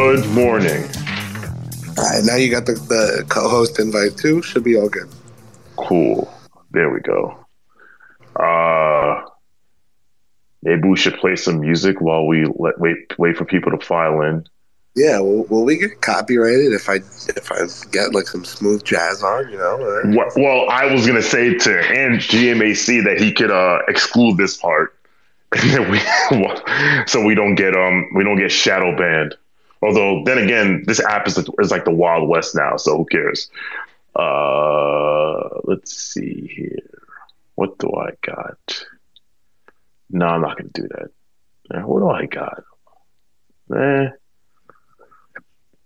Good morning. All right, now you got the, the co-host invite too. Should be all good. Cool. There we go. Uh, maybe we should play some music while we let wait wait for people to file in. Yeah, will, will we get copyrighted if I if I get like some smooth jazz on? You know. Well, well I was gonna say to and GMAC that he could uh, exclude this part, and then we so we don't get um we don't get shadow banned. Although then again, this app is, is like the Wild West now, so who cares? Uh, let's see here. What do I got? No, I'm not gonna do that. What do I got? Eh,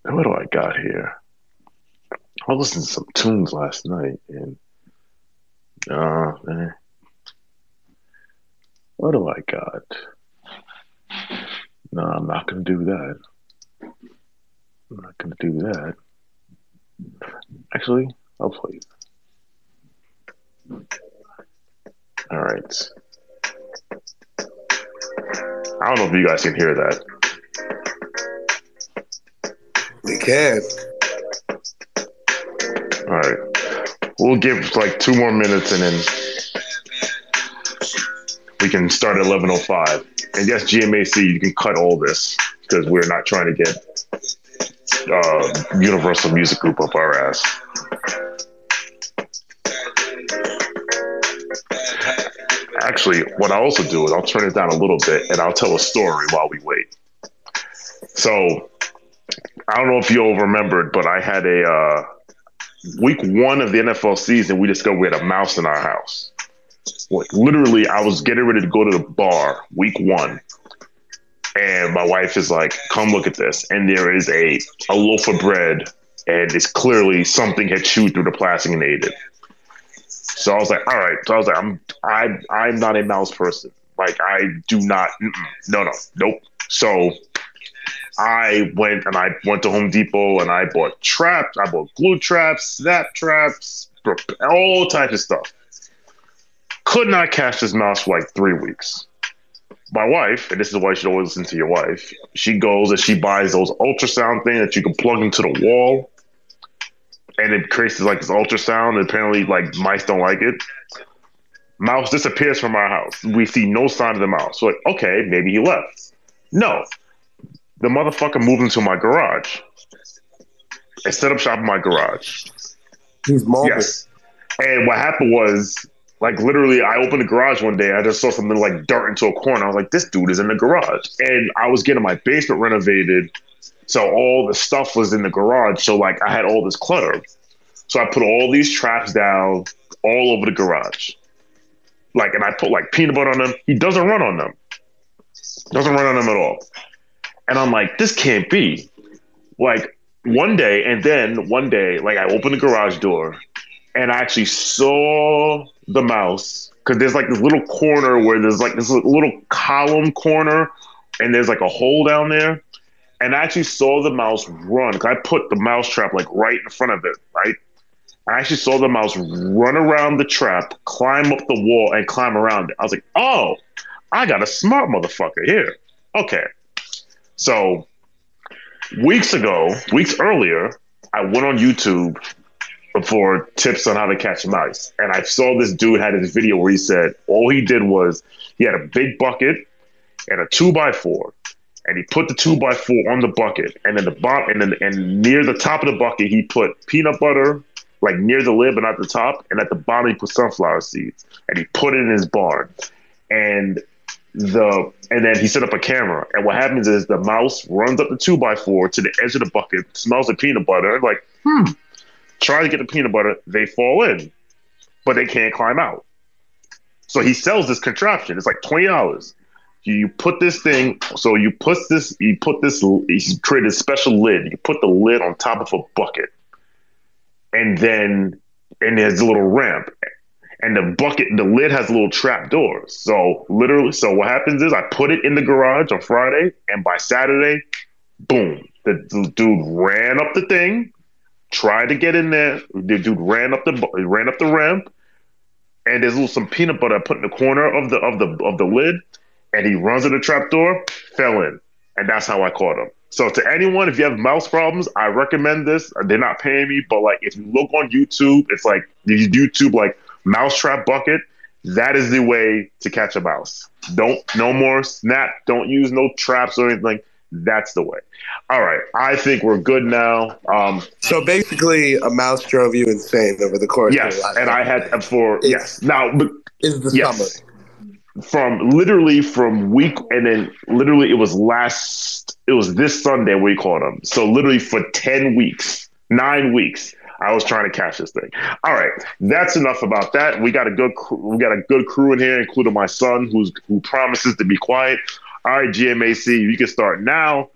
what do I got here? I listened to some tunes last night, and uh, eh. what do I got? No, I'm not gonna do that. I'm not going to do that. Actually, I'll play All right. I don't know if you guys can hear that. We can. All right. We'll give like two more minutes and then we can start at 11.05. And yes, GMAC, you can cut all this because we're not trying to get uh, Universal Music Group up our ass. Actually, what I also do is I'll turn it down a little bit and I'll tell a story while we wait. So, I don't know if you all remembered, but I had a uh, week one of the NFL season. We discovered we had a mouse in our house. Like literally, I was getting ready to go to the bar week one, and my wife is like, "Come look at this," and there is a a loaf of bread, and it's clearly something had chewed through the plastic and ate it. So I was like, "All right." So I was like, "I'm I I'm not a mouse person. Like I do not. No, no, nope." So I went and I went to Home Depot and I bought traps. I bought glue traps, snap traps, all types of stuff. Could not catch this mouse for like three weeks my wife, and this is why you should always listen to your wife. She goes and she buys those ultrasound thing that you can plug into the wall, and it creates like this ultrasound. And apparently, like mice don't like it. Mouse disappears from our house. We see no sign of the mouse. So like, okay, maybe he left. No, the motherfucker moved into my garage and set up shop in my garage. He's mobile. Yes. And what happened was like literally, I opened the garage one day. I just saw something like dart into a corner. I was like, "This dude is in the garage," and I was getting my basement renovated, so all the stuff was in the garage. So like, I had all this clutter. So I put all these traps down all over the garage, like, and I put like peanut butter on them. He doesn't run on them. Doesn't run on them at all. And I'm like, this can't be. Like one day, and then one day, like I opened the garage door, and I actually saw the mouse because there's like this little corner where there's like this little column corner and there's like a hole down there. And I actually saw the mouse run because I put the mouse trap like right in front of it, right? I actually saw the mouse run around the trap, climb up the wall, and climb around it. I was like, oh, I got a smart motherfucker here. Okay. So weeks ago, weeks earlier, I went on YouTube for tips on how to catch mice, and I saw this dude had his video where he said all he did was he had a big bucket and a two by four, and he put the two by four on the bucket, and then the bottom, and then and near the top of the bucket he put peanut butter, like near the lid but not the top, and at the bottom he put sunflower seeds, and he put it in his barn, and the and then he set up a camera, and what happens is the mouse runs up the two by four to the edge of the bucket, smells the peanut butter, like hmm, try to get the peanut butter, they fall in, but they can't climb out. So he sells this contraption. It's like twenty dollars. You put this thing so you put this you put this you create a special lid. You put the lid on top of a bucket. And then and there's a little ramp. And the bucket the lid has a little trap door so literally so what happens is i put it in the garage on friday and by saturday boom the, the dude ran up the thing tried to get in there the dude ran up the ran up the ramp and there's little some peanut butter put in the corner of the of the of the lid and he runs in the trap door, fell in. And that's how I caught him. So to anyone, if you have mouse problems, I recommend this. They're not paying me, but like if you look on YouTube, it's like the YouTube like mousetrap bucket. That is the way to catch a mouse. Don't no more snap. Don't use no traps or anything. That's the way. All right, I think we're good now. Um, so basically, a mouse drove you insane over the course. Yes, and I had for yes. Now, is the yes. summary from literally from week and then literally it was last it was this Sunday we caught him. So literally for 10 weeks, nine weeks, I was trying to catch this thing. All right, that's enough about that. We got a good we got a good crew in here, including my son who's who promises to be quiet. All right, GMAC, you can start now.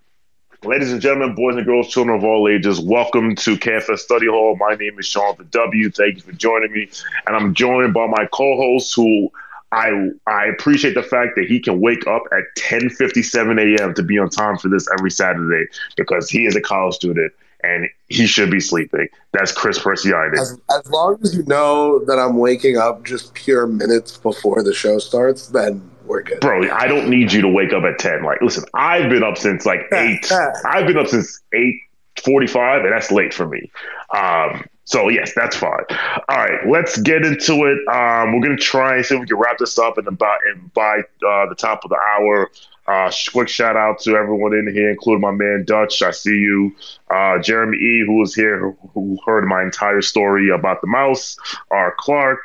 Ladies and gentlemen, boys and girls, children of all ages, welcome to KFS Study Hall. My name is Sean the W. Thank you for joining me. And I'm joined by my co-host who I I appreciate the fact that he can wake up at 10:57 a.m. to be on time for this every Saturday because he is a college student and he should be sleeping. That's Chris Persiani. As, as long as you know that I'm waking up just pure minutes before the show starts, then we're good. Bro, I don't need you to wake up at 10. Like, listen, I've been up since like 8. I've been up since 8:45 and that's late for me. Um, so yes, that's fine. All right, let's get into it. Um, we're gonna try and see if we can wrap this up in about and by uh, the top of the hour. Uh, quick shout out to everyone in here, including my man Dutch. I see you, uh, Jeremy E, who was here, who, who heard my entire story about the mouse. R. Clark,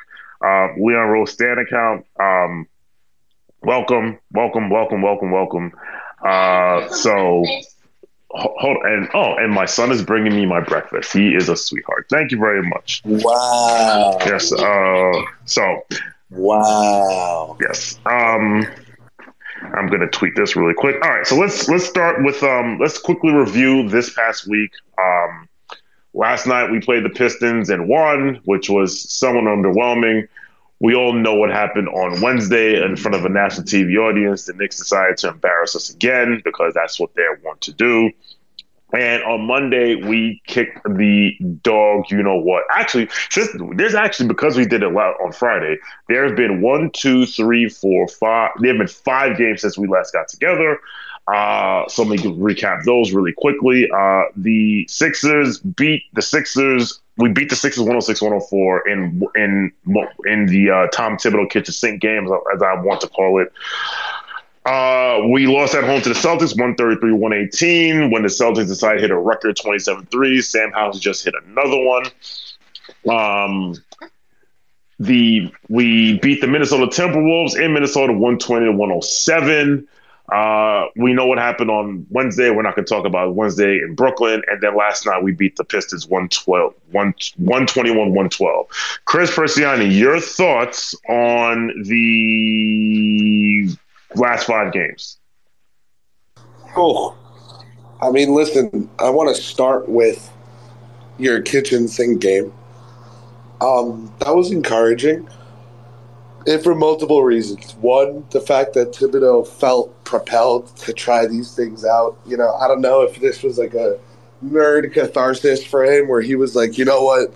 uh, Leon Rose Stan account. Um, welcome, welcome, welcome, welcome, welcome. Uh, so hold and oh and my son is bringing me my breakfast. He is a sweetheart. Thank you very much. Wow. Yes uh so wow. yes um i'm gonna tweet this really quick. All right so let's let's start with um let's quickly review this past week. Um last night we played the pistons and won which was somewhat underwhelming we all know what happened on Wednesday in front of a national TV audience. The Knicks decided to embarrass us again because that's what they want to do. And on Monday, we kicked the dog, you know what? Actually, there's actually, because we did it on Friday, there have been one, two, three, four, five. There have been five games since we last got together. Uh, so let me recap those really quickly. Uh, the Sixers beat the Sixers we beat the Sixers 106 104 in in in the uh, Tom Thibodeau kitchen sink game, as I want to call it. Uh, we lost at home to the Celtics 133 118 when the Celtics decided to hit a record 27 threes. Sam Hauser just hit another one. Um, the we beat the Minnesota Timberwolves in Minnesota 120 to 107. Uh, we know what happened on Wednesday. We're not going to talk about Wednesday in Brooklyn. And then last night we beat the Pistons 112, 121 112. Chris Persiani, your thoughts on the last five games? Oh, I mean, listen, I want to start with your kitchen sink game. Um, that was encouraging and for multiple reasons. One, the fact that Thibodeau felt propelled to try these things out. You know, I don't know if this was like a nerd catharsis for him where he was like, you know what?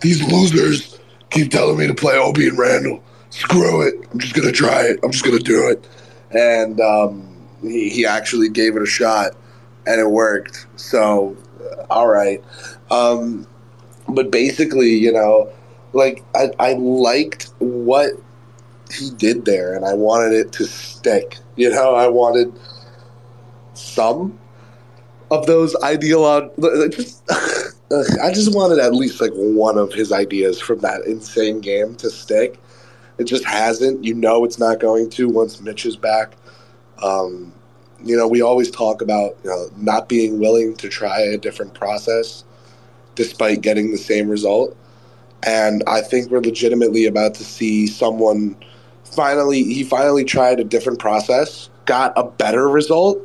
These losers keep telling me to play Obi and Randall. Screw it. I'm just going to try it. I'm just going to do it. And um, he, he actually gave it a shot. and it worked. So, uh, all right. Um, but basically, you know, like I, I liked what he did there, and I wanted it to stick. You know, I wanted some of those ideal. I just wanted at least like one of his ideas from that insane game to stick. It just hasn't. You know, it's not going to once Mitch is back. Um, you know, we always talk about you know not being willing to try a different process despite getting the same result. And I think we're legitimately about to see someone finally he finally tried a different process, got a better result,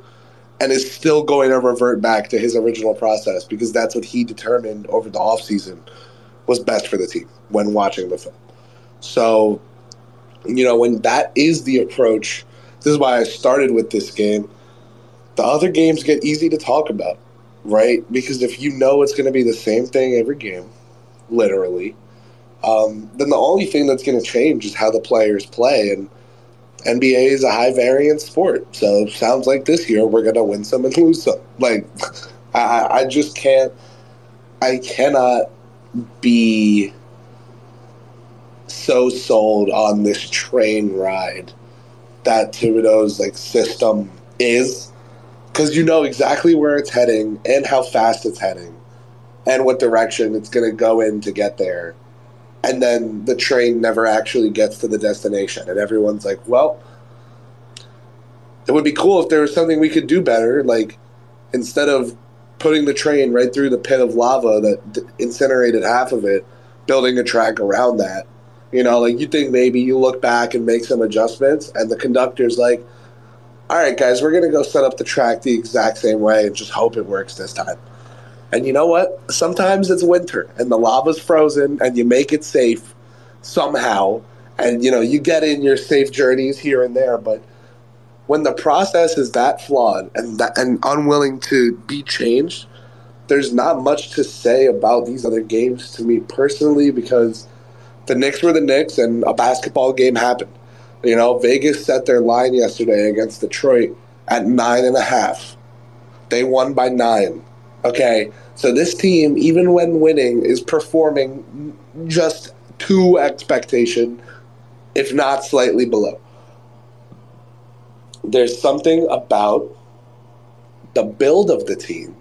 and is still going to revert back to his original process because that's what he determined over the offseason was best for the team when watching the film. So, you know, when that is the approach, this is why I started with this game. The other games get easy to talk about, right? Because if you know it's going to be the same thing every game, literally, um, then the only thing that's going to change is how the players play. And NBA is a high variance sport. So sounds like this year we're going to win some and lose some. Like, I, I just can't, I cannot be so sold on this train ride that Thibodeau's like system is because you know exactly where it's heading and how fast it's heading and what direction it's going to go in to get there and then the train never actually gets to the destination. And everyone's like well it would be cool if there was something we could do better. Like instead of putting the train right through the pit of lava that incinerated half of it building a track around that. You know like you think maybe you look back and make some adjustments and the conductor's like all right guys we're going to go set up the track the exact same way and just hope it works this time and you know what? Sometimes it's winter and the lava's frozen and you make it safe somehow. And you know, you get in your safe journeys here and there, but when the process is that flawed and that, and unwilling to be changed, there's not much to say about these other games to me personally because the Knicks were the Knicks and a basketball game happened. You know, Vegas set their line yesterday against Detroit at nine and a half. They won by nine. Okay, so this team, even when winning, is performing just to expectation, if not slightly below. There's something about the build of the team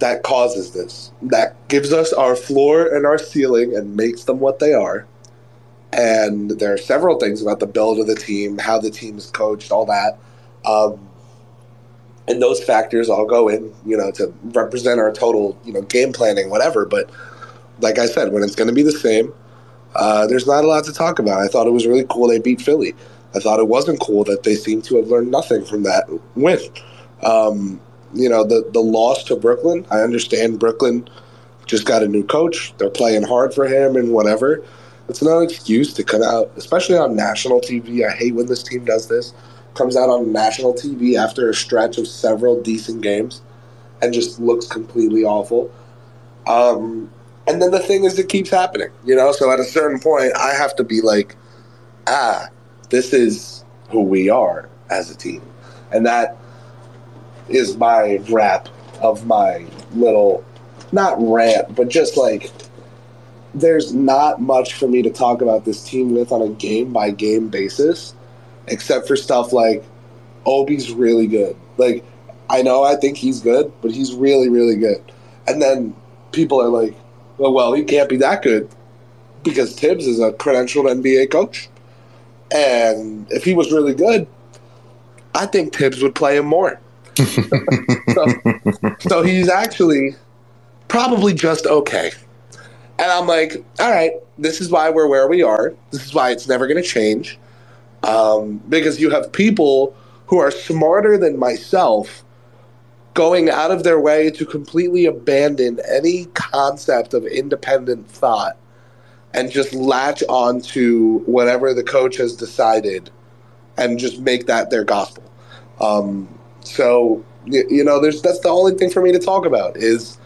that causes this, that gives us our floor and our ceiling and makes them what they are. And there are several things about the build of the team, how the team is coached, all that. Um, and those factors all go in, you know, to represent our total, you know, game planning, whatever. But like I said, when it's going to be the same, uh, there's not a lot to talk about. I thought it was really cool they beat Philly. I thought it wasn't cool that they seem to have learned nothing from that win. Um, you know, the the loss to Brooklyn. I understand Brooklyn just got a new coach. They're playing hard for him and whatever. It's no excuse to cut out, especially on national TV. I hate when this team does this comes out on national TV after a stretch of several decent games and just looks completely awful. Um, and then the thing is, it keeps happening, you know? So at a certain point, I have to be like, ah, this is who we are as a team. And that is my wrap of my little, not rant, but just like, there's not much for me to talk about this team with on a game by game basis except for stuff like Obi's really good. Like I know I think he's good, but he's really really good. And then people are like, well, well, he can't be that good because Thibs is a credentialed NBA coach. And if he was really good, I think Thibs would play him more. so, so he's actually probably just okay. And I'm like, all right, this is why we're where we are. This is why it's never going to change um, because you have people who are smarter than myself going out of their way to completely abandon any concept of independent thought and just latch on to whatever the coach has decided and just make that their gospel. Um, so you, you, know, there's that's the only thing for me to talk about is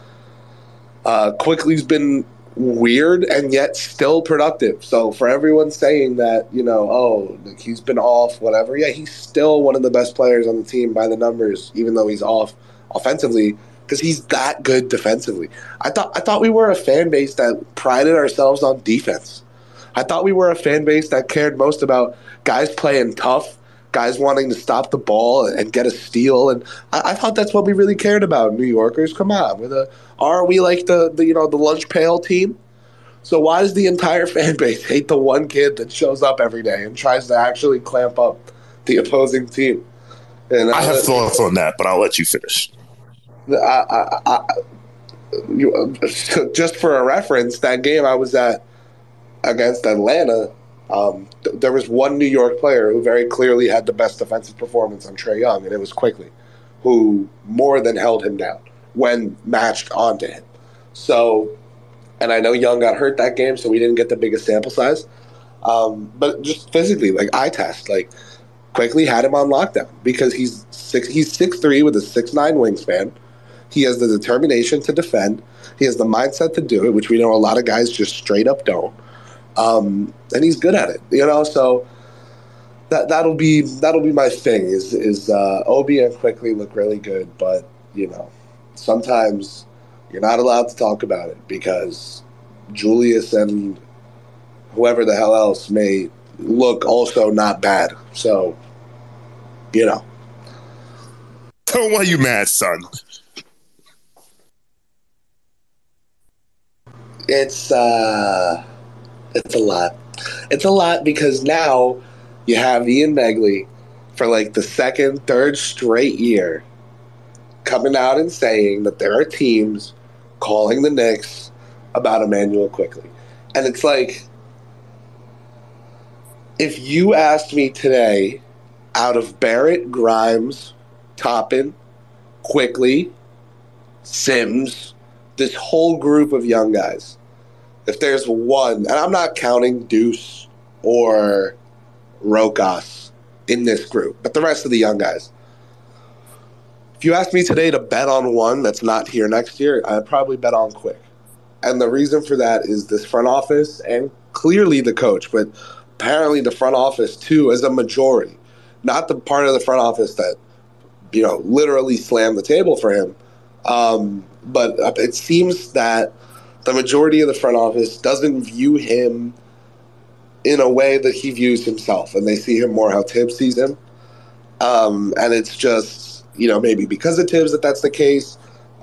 uh, Quickley's been weird and yet still productive. So for everyone saying that, you know, oh, he's been off, whatever, yeah, he's still one of the best players on the team by the numbers, even though he's off offensively because he's that good defensively. I thought I thought we were a fan base that prided ourselves on defense. I thought we were a fan base that cared most about guys playing tough, guys wanting to stop the ball and get a steal, and I, I thought that's what we really cared about. New Yorkers, come on, with a are we like the, the you know the lunch pail team? So why does the entire fan base hate the one kid that shows up every day and tries to actually clamp up the opposing team? And I have uh, thoughts on that, but I'll let you finish. I, I, I, you, just for a reference, that game I was at against Atlanta, um, th- there was one New York player who very clearly had the best defensive performance on Trae Young, and it was Quickley, who more than held him down when matched onto him. So, and I know Young got hurt that game, so we didn't get the biggest sample size. Um, but just physically, like eye test, like Quickley had him on lockdown because he's six. He's six three with a six nine wingspan. He has the determination to defend. He has the mindset to do it, which we know a lot of guys just straight up don't. Um, and he's good at it, you know. So that that'll be that'll be my thing. Is is uh, Obi and Quickley look really good, but you know, sometimes you're not allowed to talk about it because Julius and whoever the hell else may look also not bad. So, you know. Tell why you mad, son. It's uh it's a lot. It's a lot because now you have Ian Begley for like the second, third straight year coming out and saying that there are teams calling the Knicks about Immanuel Quickley. And it's like, if you asked me today, out of Barrett, Grimes, Toppin, Quickley, Sims, this whole group of young guys, if there's one, and I'm not counting Deuce or Rokas in this group, but the rest of the young guys, if you ask me today to bet on one that's not here next year, I'd probably bet on Quick. And the reason for that is this front office and clearly the coach, but apparently the front office too, as a majority, not the part of the front office that, you know, literally slammed the table for him. Um, but it seems that the majority of the front office doesn't view him in a way that he views himself, and they see him more how Thibs sees him. Um, and it's just you know, maybe because of Thibs that that's the case.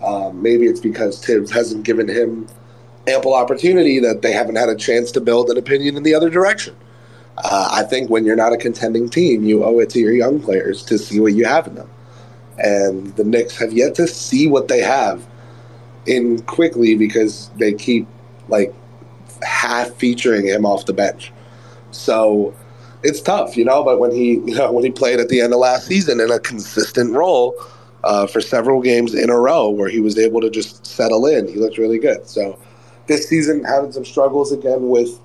Um, maybe it's because Thibs hasn't given him ample opportunity that they haven't had a chance to build an opinion in the other direction. Uh, I think when you're not a contending team, you owe it to your young players to see what you have in them. And the Knicks have yet to see what they have in Quickley because they keep like half featuring him off the bench. So it's tough, you know. But when he, you know, when he played at the end of last season in a consistent role uh, for several games in a row, where he was able to just settle in, he looked really good. So this season having some struggles again with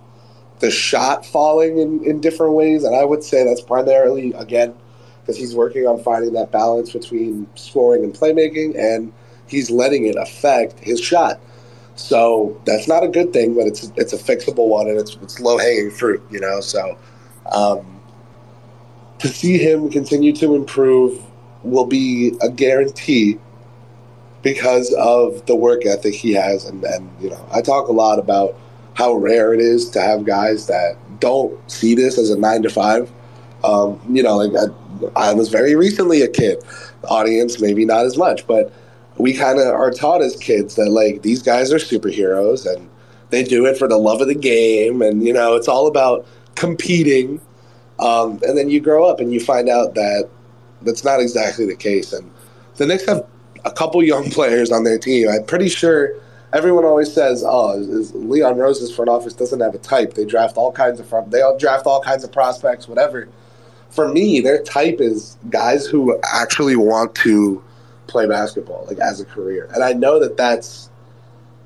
the shot falling in, in different ways, and I would say that's primarily again because he's working on finding that balance between scoring and playmaking, and he's letting it affect his shot. So that's not a good thing, but it's it's a fixable one, and it's it's low hanging fruit, you know. So um, to see him continue to improve will be a guarantee because of the work ethic he has. And, and, you know, I talk a lot about how rare it is to have guys that don't see this as a nine to five. Um, you know, like I, I was very recently a kid. Audience, maybe not as much, but we kind of are taught as kids that like these guys are superheroes and they do it for the love of the game. And, you know, it's all about competing. Um, and then you grow up and you find out that that's not exactly the case. And the Knicks have a couple young players on their team. I'm pretty sure everyone always says, "Oh, is, is Leon Rose's front office doesn't have a type. They draft all kinds of front. They all draft all kinds of prospects, whatever." For me, their type is guys who actually want to play basketball, like as a career. And I know that that's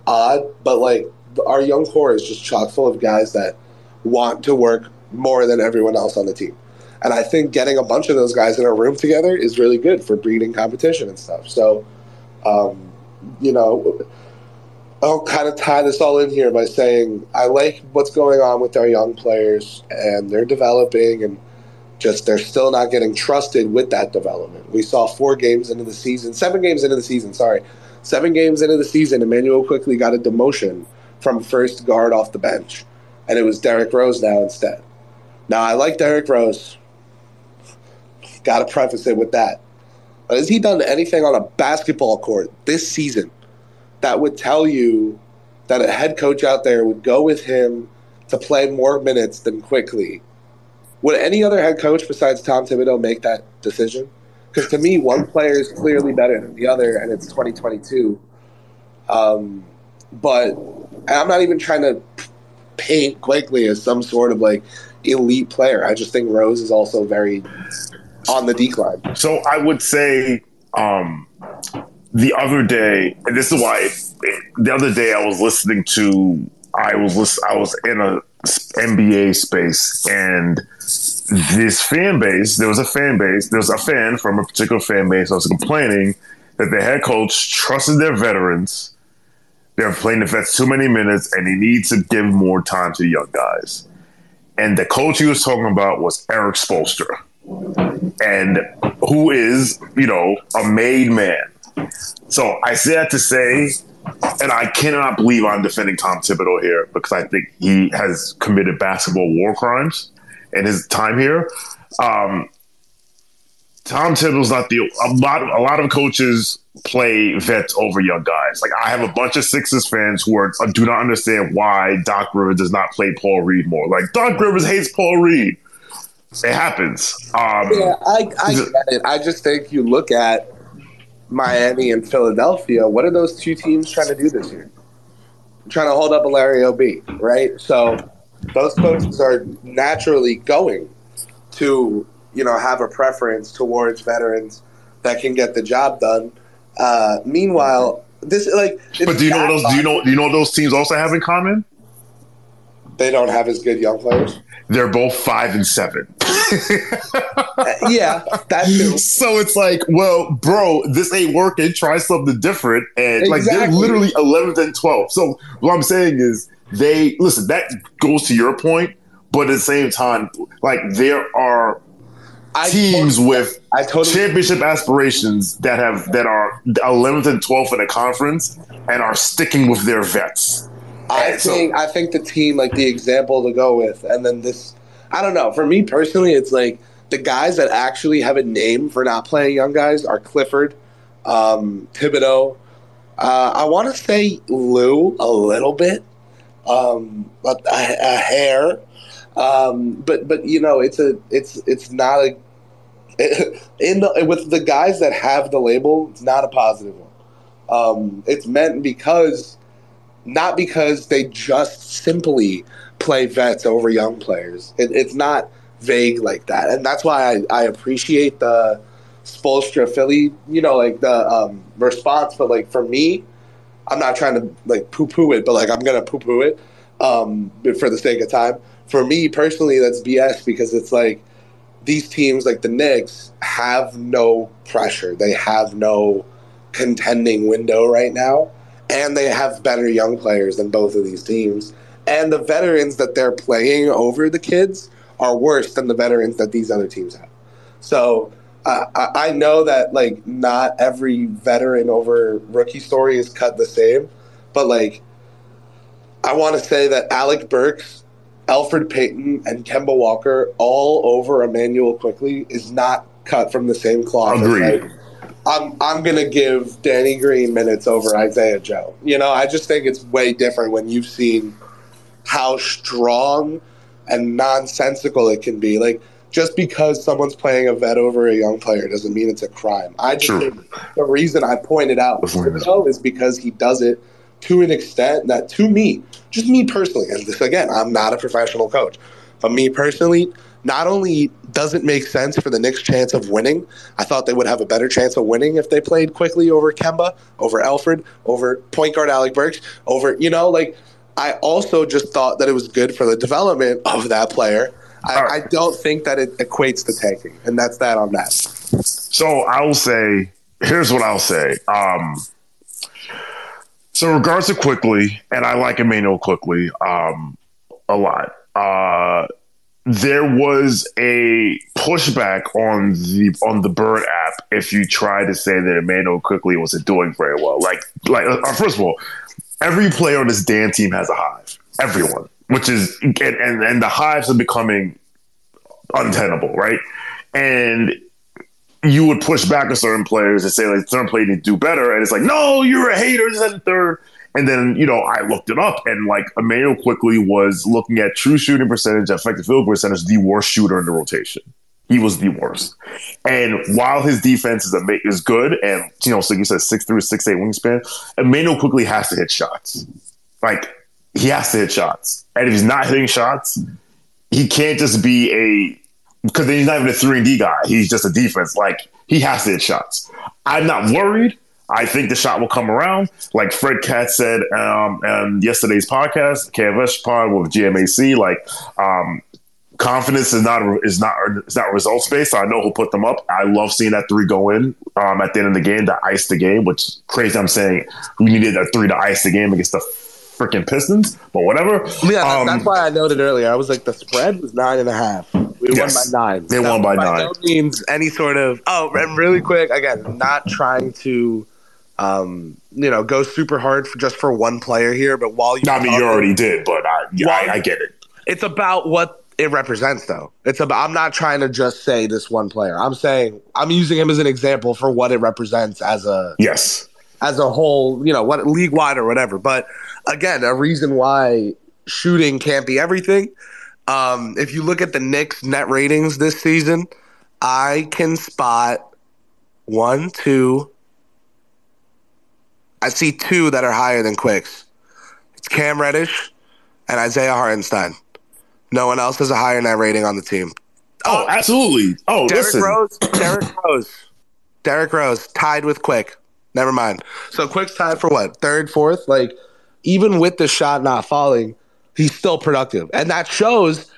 odd, but like our young core is just chock full of guys that want to work more than everyone else on the team. And I think getting a bunch of those guys in a room together is really good for breeding competition and stuff. So, um, you know, I'll kind of tie this all in here by saying I like what's going on with our young players and they're developing and just they're still not getting trusted with that development. We saw four games into the season, seven games into the season, sorry. Seven games into the season, Immanuel Quickley got a demotion from first guard off the bench. And it was Derrick Rose now instead. Now I like Derrick Rose. Gotta preface it with that. But has he done anything on a basketball court this season that would tell you that a head coach out there would go with him to play more minutes than Quickley? Would any other head coach besides Tom Thibodeau make that decision? Because to me, one player is clearly better than the other, and it's 2022. Um, but I'm not even trying to paint Quickley as some sort of like elite player. I just think Rose is also very on the decline. So I would say um, the other day, and this is why it, it, the other day I was listening to I was listen, I was in a NBA space. And this fan base there was a fan base there was a fan from a particular fan base that was complaining that the head coach trusted their veterans. They're playing the vets too many minutes and he needs to give more time to the young guys. And the coach he was talking about was Erik Spoelstra. And who is you know a made man. So I say that to say, and I cannot believe I'm defending Tom Thibodeau here because I think he has committed basketball war crimes in his time here. Um, Tom Thibodeau's not the a lot. Of, a lot of coaches play vets over young guys. Like I have a bunch of Sixers fans who are do not understand why Doc Rivers does not play Paul Reed more. Like Doc Rivers hates Paul Reed. It happens. Um, yeah, I, I get it. I just think you look at Miami and Philadelphia, what are those two teams trying to do this year? trying to hold up a Larry OB, right? So those coaches are naturally going to, you know, have a preference towards veterans that can get the job done. Uh, meanwhile, this like. But do you know what those? Do you know? Do you know what those teams also have in common? They don't have as good young players. They're both five and seven. Uh, yeah, that too. So it's like, well, bro, this ain't working. Try something different. And exactly. like they're literally 11th and 12th. So what I'm saying is they listen, that goes to your point, but at the same time, like there are I teams with I totally championship aspirations that have that are 11th and 12th in a conference and are sticking with their vets. I think I think the team like the example to go with, and then this. I don't know. For me personally, it's like the guys that actually have a name for not playing young guys are Clifford, um, Thibodeau. Uh, I want to say Lou a little bit, um, a, a, hair, um, but but you know it's a it's it's not a in the with the guys that have the label. It's not a positive one. Um, it's meant because not because they just simply play vets over young players. It, it's not vague like that, and that's why I, I appreciate the Spoelstra Philly, you know, like the um, response. But like for me, I'm not trying to like poo poo it, but like I'm gonna poo poo it um, for the sake of time. For me personally, that's BS because it's like these teams, like the Knicks, have no pressure. They have no contending window right now and they have better young players than both of these teams. And the veterans that they're playing over the kids are worse than the veterans that these other teams have. So uh, I know that like not every veteran over rookie story is cut the same, but like I want to say that Alec Burks, Elfrid Payton, and Kemba Walker all over Immanuel Quickley is not cut from the same cloth. Agreed. Like, I'm I'm gonna give Danny Green minutes over Isaiah Joe. You know, I just think it's way different when you've seen how strong and nonsensical it can be. Like just because someone's playing a vet over a young player doesn't mean it's a crime. I just True. think the reason I pointed out Joe is because he does it to an extent that to me, just me personally, and this again, I'm not a professional coach, but me personally, not only doesn't make sense for the Knicks' chance of winning, I thought they would have a better chance of winning if they played Quickley over Kemba, over Elfrid, over point guard Alec Burks, over, you know, like, I also just thought that it was good for the development of that player. I, right. I don't think that it equates to tanking, and that's that on that. So I will say, here's what I'll say. Um, So, regards to quickly, and I like Immanuel Quickley um, a lot. Uh, there was a pushback on the on the Bird app if you try to say that Immanuel Quickley wasn't doing very well. Like, like uh, first of all, every player on this damn team has a hive. Everyone, which is and and, and the hives are becoming untenable, right? And you would push back on certain players and say like certain players need to do better, and it's like, no, you're a hater. This and third. And then you know I looked it up, and like Immanuel Quickley was looking at true shooting percentage, effective field percentage, the worst shooter in the rotation. He was the worst. And while his defense is a, is good, and you know, so you said six through six eight wingspan, Immanuel Quickley has to hit shots. Like he has to hit shots, and if he's not hitting shots, he can't just be a because then he's not even a three and D guy. He's just a defense. Like he has to hit shots. I'm not worried. I think the shot will come around. Like Fred Katz said um, on yesterday's podcast, KFS pod with GMAC. Like um, confidence is not is not is not results based. So I know who'll put them up. I love seeing that three go in um, at the end of the game to ice the game. Which crazy. I'm saying we needed a three to ice the game against the freaking Pistons, but whatever. Yeah, um, that's why I noted earlier. I was like, the spread was nine and a half. We yes, won by nine. They won by, by nine. No means any sort of. Oh, and really quick, again, not trying to, um, you know, go super hard for just for one player here, but while you, I mean, you already did, but I, yeah, I, I get it. It's about what it represents though. It's about I'm not trying to just say this one player. I'm saying I'm using him as an example for what it represents as a Yes. As a whole, you know, what league wide or whatever. But again, a reason why shooting can't be everything. Um, if you look at the Knicks net ratings this season, I can spot one, two. I see two that are higher than Quicks. It's Cam Reddish and Isaiah Hartenstein. No one else has a higher net rating on the team. Oh, oh absolutely. Oh, Derrick listen. Rose. Derrick Rose. Derrick Rose tied with Quick. Never mind. So Quick's tied for what? Third, fourth? Like even with the shot not falling, he's still productive. And that shows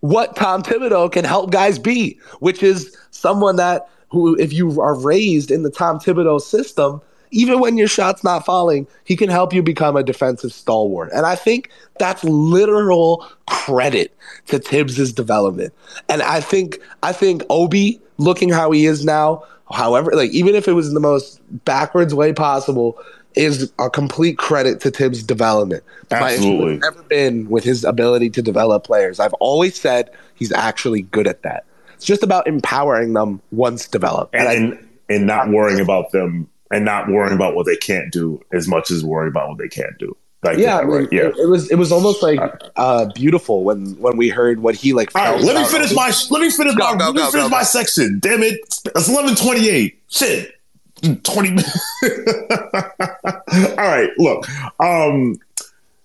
what Tom Thibodeau can help guys be, which is someone that who, if you are raised in the Tom Thibodeau system, even when your shot's not falling, he can help you become a defensive stalwart. And I think that's literal credit to Thibs's development. And I think I think Obi, looking how he is now, however, like even if it was in the most backwards way possible, is a complete credit to Thibs' development. Absolutely. My never been with his ability to develop players. I've always said he's actually good at that. It's just about empowering them once developed. And, and, I, and not worrying about them and not worrying about what they can't do as much as worrying about what they can't do. Like yeah, I mean, yeah. It, it, was it was almost like uh, beautiful when when we heard what he like. All right, let me finish my let me finish go, my go, let me go, finish my section. Damn it, it's eleven twenty eight. Shit. 20 all right look um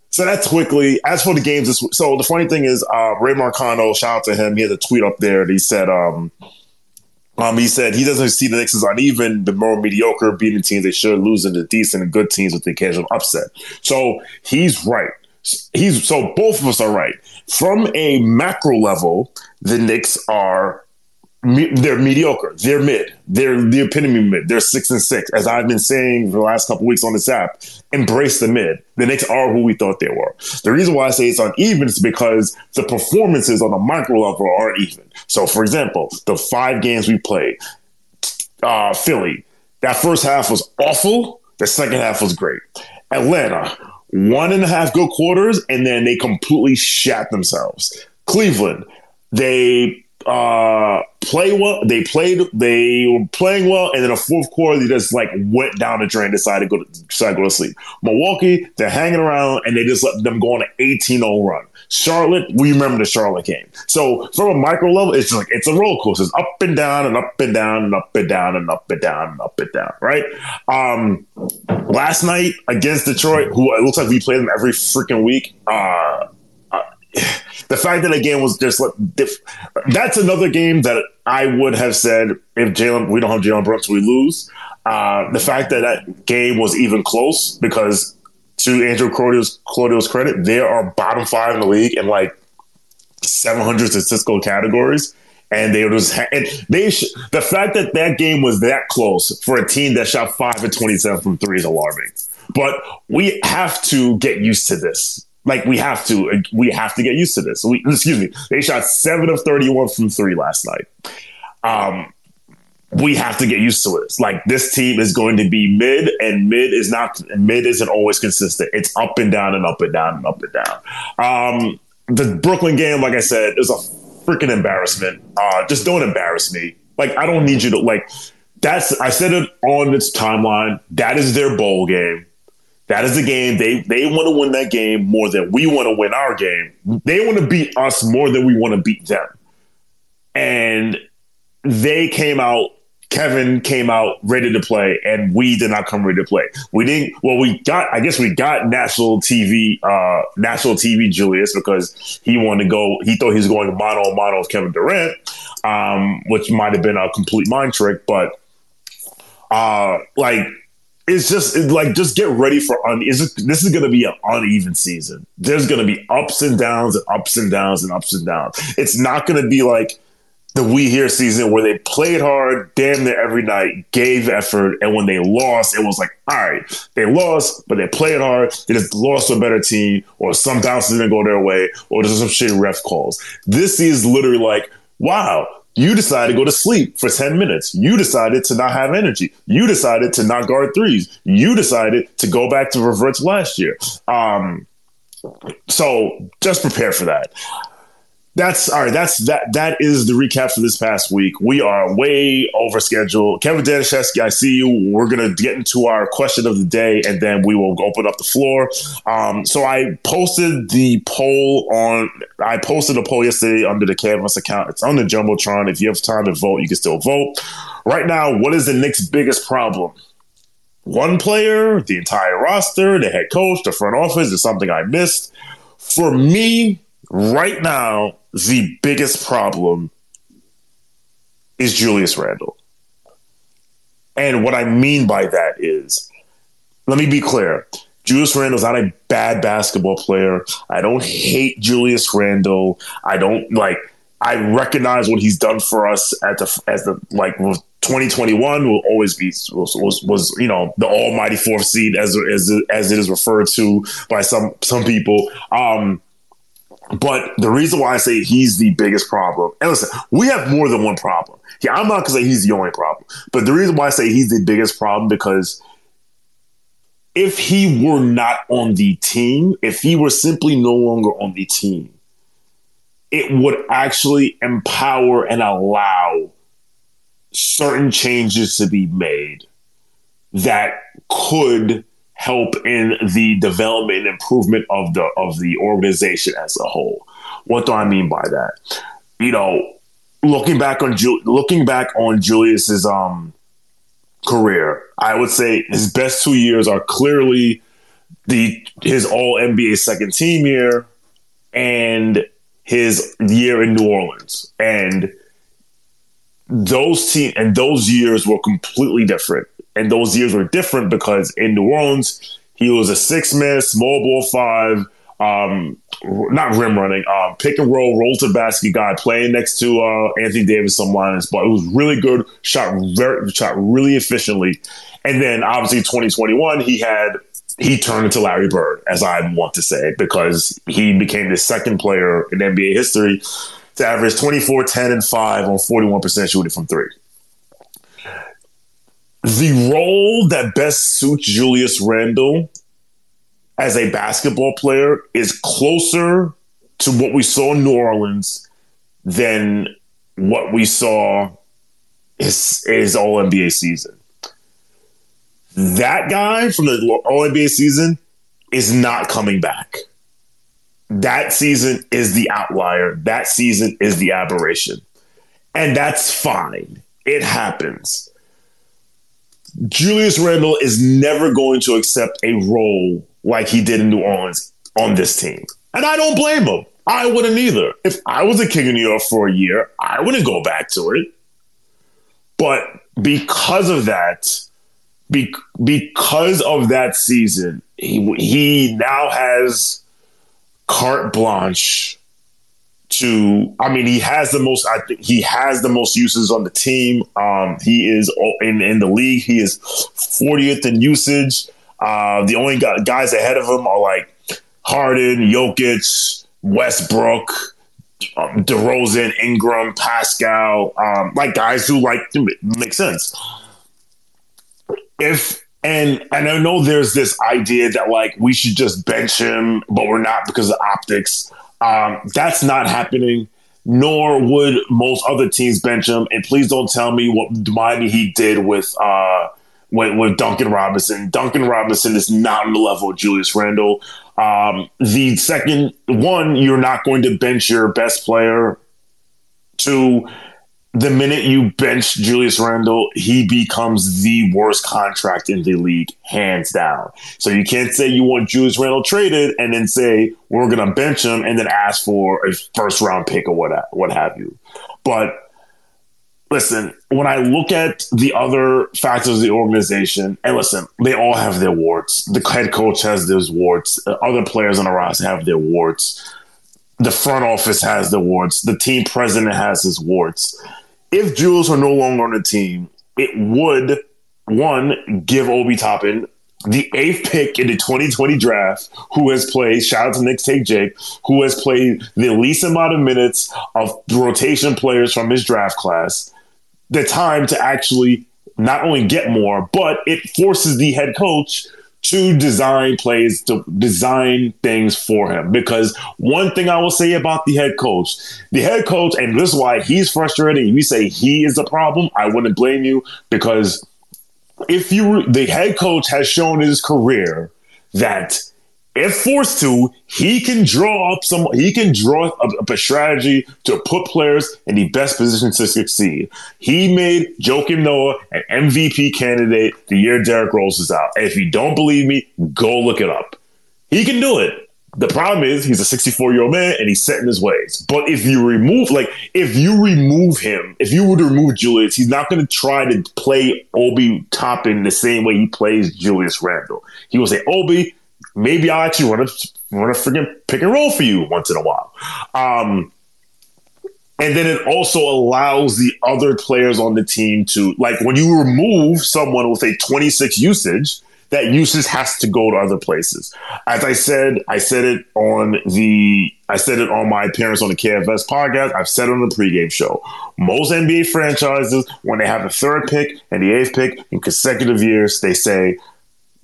so that's Quickley. as for the games so the funny thing is uh ray marcano shout out to him he has a tweet up there That he said um um, he said he doesn't see the Knicks as uneven, but more mediocre, beating teams they should, losing to decent and good teams with the occasional upset. So he's right. He's so both of us are right. From a macro level, the Knicks are they're mediocre. They're mid. They're the epitome mid. They're six and six. As I've been saying for the last couple weeks on this app, embrace the mid. The Knicks are who we thought they were. The reason why I say it's uneven is because the performances on a micro level aren't even. So, for example, the five games we played, uh, Philly, that first half was awful. The second half was great. Atlanta, one and a half good quarters, and then they completely shat themselves. Cleveland, they uh, play well. They played. They were playing well, and then the fourth quarter they just like went down the drain. Decided to go to decided to go to sleep. Milwaukee, they're hanging around, and they just let them go on an 18-0 run. Charlotte, we remember the Charlotte game. So from a micro level, it's like it's a roller coaster. It's up and down and up and down and up and down and up and down and up and down. Right. Um, last night against Detroit, who it looks like we play them every freaking week. Uh, the fact that the game was just like that's another game that I would have said if Jalen we don't have Jalen Brooks we lose. Uh, the fact that that game was even close because to Andrew Claudio's, Claudio's credit, they are bottom five in the league in like 700 statistical categories. And they was and they sh- the fact that that game was that close for a team that shot five and 27 from three is alarming. but we have to get used to this. Like we have to, we have to get used to this. We, excuse me. They shot seven of thirty-one from three last night. Um, we have to get used to it. Like this team is going to be mid, and mid is not mid isn't always consistent. It's up and down and up and down and up and down. Um, the Brooklyn game, like I said, is a freaking embarrassment. Uh, just don't embarrass me. Like I don't need you to like. That's I said it on its timeline. That is their bowl game. That is the game. They they want to win that game more than we want to win our game. They want to beat us more than we want to beat them. And they came out Kevin came out ready to play, and we did not come ready to play. We didn't. Well, we got. I guess we got national TV, uh, national TV Julius because he wanted to go. He thought he was going mono mono with Kevin Durant, um, which might have been a complete mind trick. But uh, like, it's just like just get ready for un. Is this is going to be an uneven season? There's going to be ups and downs and ups and downs and ups and downs. It's not going to be like the We Here season where they played hard damn near every night, gave effort, and when they lost, it was like, all right, they lost, but they played hard. They just lost to a better team, or some bounces didn't go their way, or there's some shitty ref calls. This is literally like, wow, you decided to go to sleep for 10 minutes. You decided to not have energy. You decided to not guard threes. You decided to go back to revert to last year. Um, so just prepare for that that's all right. That's that. That is the recap for this past week. We are way over schedule. Kevin Danishevsky, I see you. We're gonna get into our question of the day, and then we will open up the floor. Um, so I posted the poll on. I posted a poll yesterday under the Canvas account. It's on the jumbotron. If you have time to vote, you can still vote. Right now, what is the Knicks' biggest problem? One player, the entire roster, the head coach, the front office is something I missed. For me, right now, the biggest problem is Julius Randle. And what I mean by that is, let me be clear. Julius Randle is not a bad basketball player. I don't hate Julius Randle. I don't like. I recognize what he's done for us at the as the like 2021 will always be was, was, was you know the almighty fourth seed as as as it is referred to by some some people. Um, but the reason why I say he's the biggest problem, and listen, we have more than one problem. Yeah, I'm not gonna say he's the only problem, but the reason why I say he's the biggest problem because if he were not on the team, if he were simply no longer on the team, it would actually empower and allow certain changes to be made that could help in the development and improvement of the of the organization as a whole. What do I mean by that? You know, looking back on Ju- looking back on Julius's um career, I would say his best two years are clearly the his All NBA second team year and his year in New Orleans, and those team and those years were completely different and those years were different because in New Orleans he was a six man, small ball five, um, not rim running, um, pick and roll, roll to basket guy playing next to uh, Anthony Davis on lines, but it was really good, shot very, shot really efficiently, and then obviously 2021 he had he turned into Larry Bird, as I want to say, because he became the second player in NBA history to average 24, 10, and 5 on 41% shooting from three the role that best suits Julius Randle as a basketball player is closer to what we saw in New Orleans than what we saw his, his All NBA season. That guy from the All NBA season is not coming back. That season is the outlier. That season is the aberration. And that's fine. It happens. Julius Randle is never going to accept a role like he did in New Orleans on this team. And I don't blame him. I wouldn't either. If I was a king of New York for a year, I wouldn't go back to it. But because of that, be, because of that season, he, he now has carte blanche to I mean he has the most I think he has the most uses on the team. Um, he is in in the league. He is 40th in usage. Uh, the only guys ahead of him are like Harden, Jokic, Westbrook, um, DeRozan, Ingram, Pascal, um, like guys who like make sense. If and and I know there's this idea that like we should just bench him, but we're not because of optics. Um, that's not happening. Nor would most other teams bench him. And please don't tell me what Miami Heat did with uh, with, with Duncan Robinson. Duncan Robinson is not on the level of Julius Randle. Um, the second one, you're not going to bench your best player. Two, the minute you bench Julius Randle, he becomes the worst contract in the league, hands down. So you can't say you want Julius Randle traded and then say we're going to bench him and then ask for a first round pick or what what have you. But listen, when I look at the other factors of the organization, and listen, they all have their warts. The head coach has their warts. Uh, other players on the roster have their warts. The front office has the warts. The team president has his warts. If Jules are no longer on the team, it would one give Obi Toppin the eighth pick in the 2020 draft, who has played, shout out to Nick Take Jake, who has played the least amount of minutes of rotation players from his draft class. The time to actually not only get more, but it forces the head coach to design plays, to design things for him. Because one thing I will say about the head coach, the head coach, and this is why he's frustrated. You say he is the problem. I wouldn't blame you because if you, the head coach has shown in his career that if forced to, he can draw up some. He can draw up, a strategy to put players in the best position to succeed. He made Joakim Noah an MVP candidate the year Derrick Rose is out. If you don't believe me, go look it up. He can do it. The problem is he's a 64 year old man and he's set in his ways. But if you remove, like, if you remove him, if you were to remove Julius, he's not going to try to play Obi Toppin the same way he plays Julius Randle. He will say, Obi, maybe I'll actually run a run a freaking pick and roll for you once in a while. Um, and then it also allows the other players on the team to like when you remove someone with a 26 usage, that usage has to go to other places. As I said, I said it on the I said it on my appearance on the KFS podcast. I've said it on the pregame show. Most NBA franchises, when they have a third pick and the eighth pick in consecutive years, they say,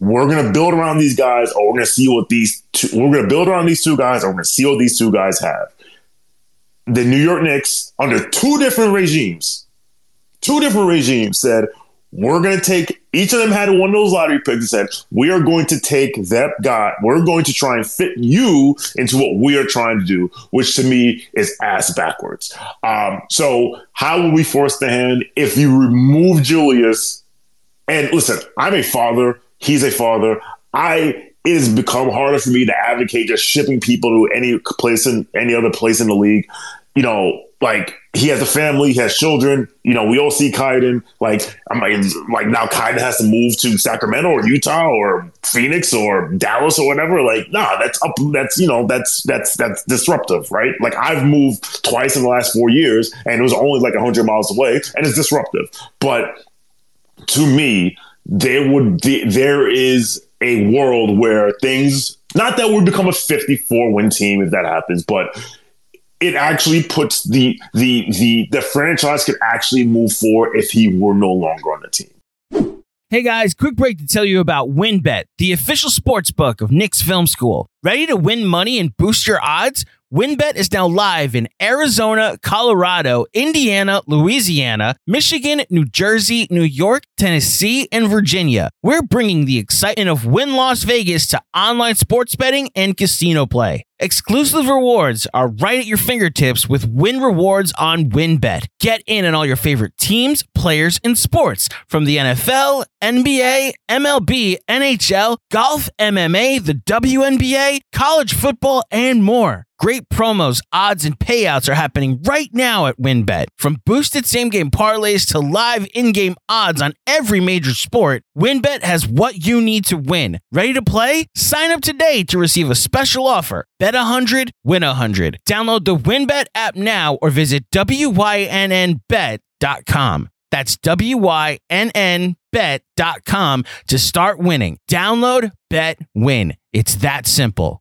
we're going to build around these guys, or we're going to see what these two, we're going to build around these two guys, or we're going to see what these two guys have. The New York Knicks, under two different regimes, two different regimes said, we're going to take each of them had one of those lottery picks and said, we are going to take that guy, we're going to try and fit you into what we are trying to do, which to me is ass backwards. Um, so, how will we force the hand if you remove Julius? And listen, I'm a father He's a father. I it has become harder for me to advocate just shipping people to any place in any other place in the league. You know, like he has a family, he has children. You know, we all see Kyden. Like I'm like, like now Kyden has to move to Sacramento or Utah or Phoenix or Dallas or whatever. Like, nah, that's up. That's you know, that's that's that's disruptive, right? Like I've moved twice in the last four years, and it was only like hundred miles away, and it's disruptive. But to me, there would be, there is a world where things not that we become a 54 win team if that happens, but it actually puts the the the the franchise could actually move forward if he were no longer on the team. Hey guys, quick break to tell you about WynnBET, the official sports book of Knicks Film School. Ready to win money and boost your odds? WynnBET is now live in Arizona, Colorado, Indiana, Louisiana, Michigan, New Jersey, New York, Tennessee, and Virginia. We're bringing the excitement of Wynn Las Vegas to online sports betting and casino play. Exclusive rewards are right at your fingertips with Wynn Rewards on WynnBET. Get in on all your favorite teams, players, and sports from the NFL, NBA, MLB, NHL, golf, MMA, the WNBA, college football, and more. Great promos, odds, and payouts are happening right now at WynnBET. From boosted same game parlays to live in game odds on every major sport, WynnBET has what you need to win. Ready to play? Sign up today to receive a special offer. Bet 100, win 100. Download the WynnBET app now or visit WYNNBet.com. That's W-Y-N-N bet.com to start winning. Download, bet, win. It's that simple.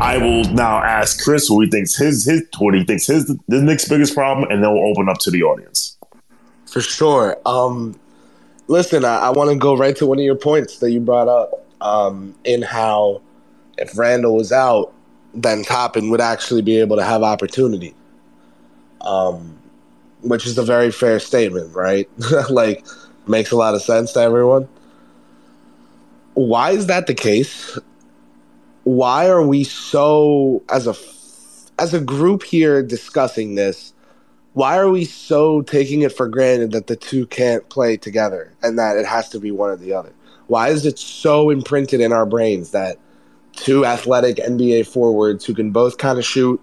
I will now ask Chris what he thinks his his what he thinks his the Knicks' biggest problem, and then we'll open up to the audience. For sure. Um, listen, I, I want to go right to one of your points that you brought up um, in how if Randle was out, then Toppin would actually be able to have opportunity. Um, which is a very fair statement, right? like, makes a lot of sense to everyone. Why is that the case? Why are we so as a as a group here discussing this? Why are we so taking it for granted that the two can't play together and that it has to be one or the other? Why is it so imprinted in our brains that two athletic NBA forwards who can both kind of shoot,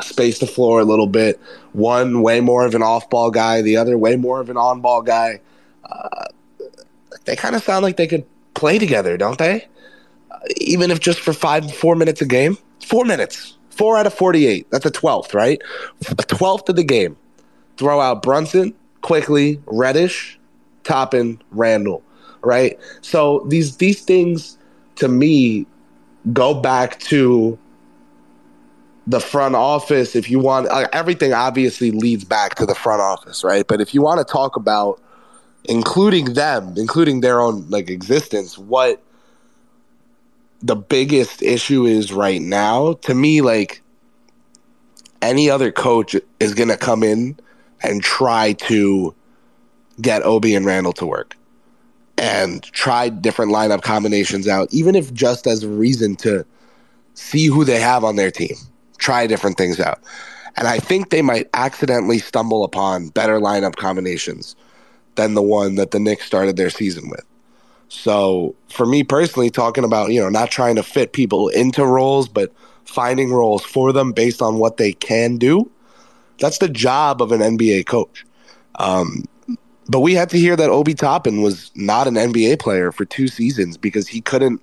space the floor a little bit. One way more of an off-ball guy, the other way more of an on-ball guy. Uh, they kind of sound like they could play together, don't they? Even if just for five, four minutes a game. Four minutes, four out of forty-eight. That's a twelfth, right? A twelfth of the game. Throw out Brunson, Quickley, Reddish, Toppin, Randle, right? So these these things to me go back to the front office if you want everything obviously leads back to the front office right but if you want to talk about including them including their own like existence what the biggest issue is right now to me like any other coach is going to come in and try to get Obi and Randle to work and try different lineup combinations out even if just as a reason to see who they have on their team try different things out. And I think they might accidentally stumble upon better lineup combinations than the one that the Knicks started their season with. So for me personally, talking about, you know, not trying to fit people into roles, but finding roles for them based on what they can do, that's the job of an NBA coach. Um, but we had to hear that Obi Toppin was not an NBA player for two seasons because he couldn't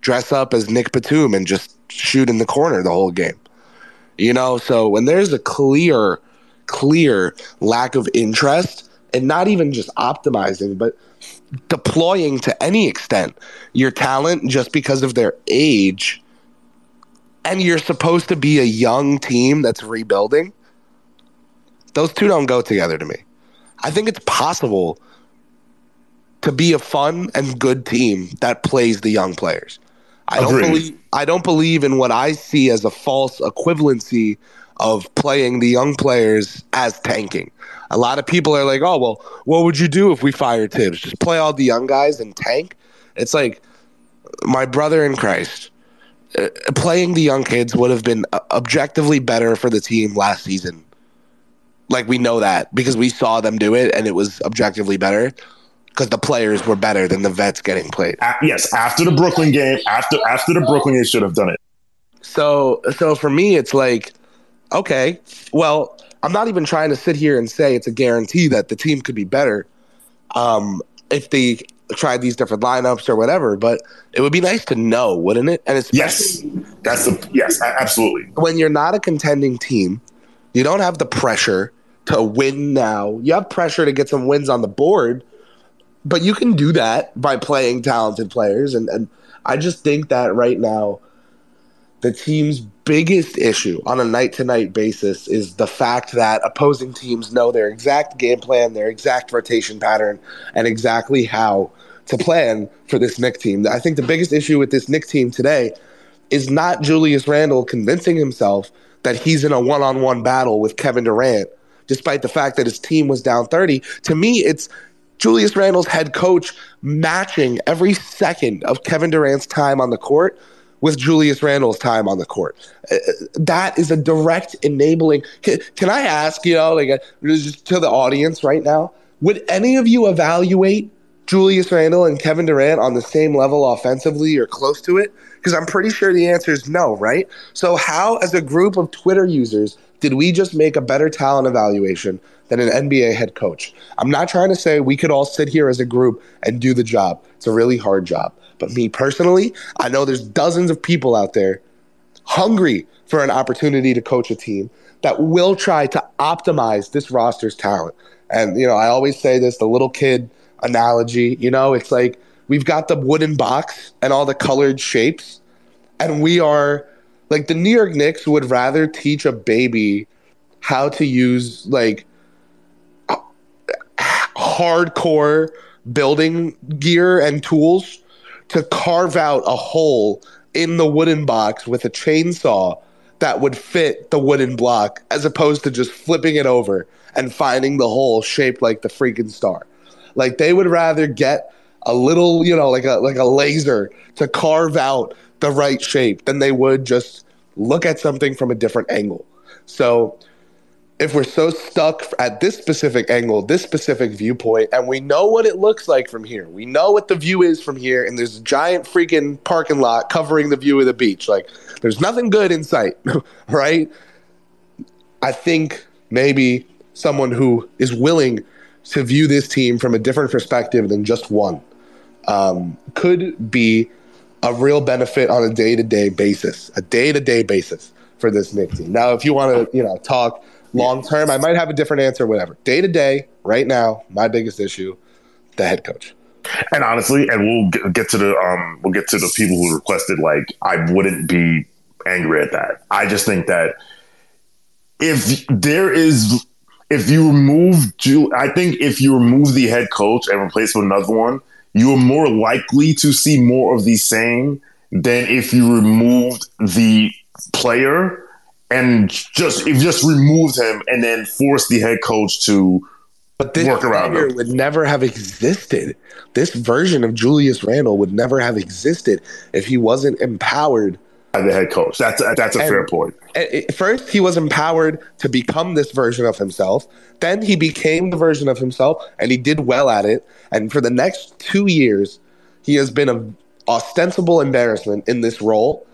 dress up as Nic Batum and just shoot in the corner the whole game. You know, so when there's a clear, clear lack of interest and not even just optimizing, but deploying to any extent your talent just because of their age, and you're supposed to be a young team that's rebuilding, those two don't go together to me. I think it's possible to be a fun and good team that plays the young players. I don't believe I don't believe in what I see as a false equivalency of playing the young players as tanking. A lot of people are like, "Oh, well, what would you do if we fired Thibs? Just play all the young guys and tank?" It's like my brother in Christ. Uh, playing the young kids would have been uh, objectively better for the team last season. Like we know that because we saw them do it and it was objectively better because the players were better than the vets getting played. Uh, yes, after the Brooklyn game, after after the Brooklyn game, should have done it. So so for me, it's like, okay, well, I'm not even trying to sit here and say it's a guarantee that the team could be better um, if they tried these different lineups or whatever. But it would be nice to know, wouldn't it? And it's yes, that's the yes, absolutely. When you're not a contending team, you don't have the pressure to win now. You have pressure to get some wins on the board but you can do that by playing talented players and, and I just think that right now the team's biggest issue on a night to night basis is the fact that opposing teams know their exact game plan, their exact rotation pattern, and exactly how to plan for this Knick team. I think the biggest issue with this Knick team today is not Julius Randle convincing himself that he's in a one on one battle with Kevin Durant, despite the fact that his team was down 30. To me, it's Julius Randle's head coach matching every second of Kevin Durant's time on the court with Julius Randle's time on the court. Uh, that is a direct enabling. Can, can I ask, you know, like uh, just to the audience right now, would any of you evaluate Julius Randle and Kevin Durant on the same level offensively or close to it? Because I'm pretty sure the answer is no, right? So, how, as a group of Twitter users, did we just make a better talent evaluation than an NBA head coach? I'm not trying to say we could all sit here as a group and do the job. It's a really hard job. But me personally, I know there's dozens of people out there hungry for an opportunity to coach a team that will try to optimize this roster's talent. And, you know, I always say this the little kid analogy, you know, it's like we've got the wooden box and all the colored shapes, and we are like the New York Knicks would rather teach a baby how to use like hardcore building gear and tools to carve out a hole in the wooden box with a chainsaw that would fit the wooden block as opposed to just flipping it over and finding the hole shaped like the freaking star. Like they would rather get a little, you know, like a like a laser to carve out the right shape than they would just look at something from a different angle. So if we're so stuck at this specific angle, this specific viewpoint, and we know what it looks like from here, we know what the view is from here, and there's a giant freaking parking lot covering the view of the beach. Like, there's nothing good in sight, right? I think maybe someone who is willing to view this team from a different perspective than just one um, could be a real benefit on a day to day basis, a day to day basis for this Knicks team. Now, if you want to, you know, talk long term, I might have a different answer, whatever. Day to day, right now, my biggest issue, the head coach. And honestly, and we'll get to the um, we'll get to the people who requested. Like, I wouldn't be angry at that. I just think that if there is, if you remove, I think if you remove the head coach and replace with another one, you are more likely to see more of the same than if you removed the player and just if just removed him and then forced the head coach to but this work around him. would never have existed. This version of Julius Randle would never have existed if he wasn't empowered by the head coach. That's a, that's a And- fair point. first he was empowered to become this version of himself then he became the version of himself and he did well at it and for the next two years he has been an ostensible embarrassment in this role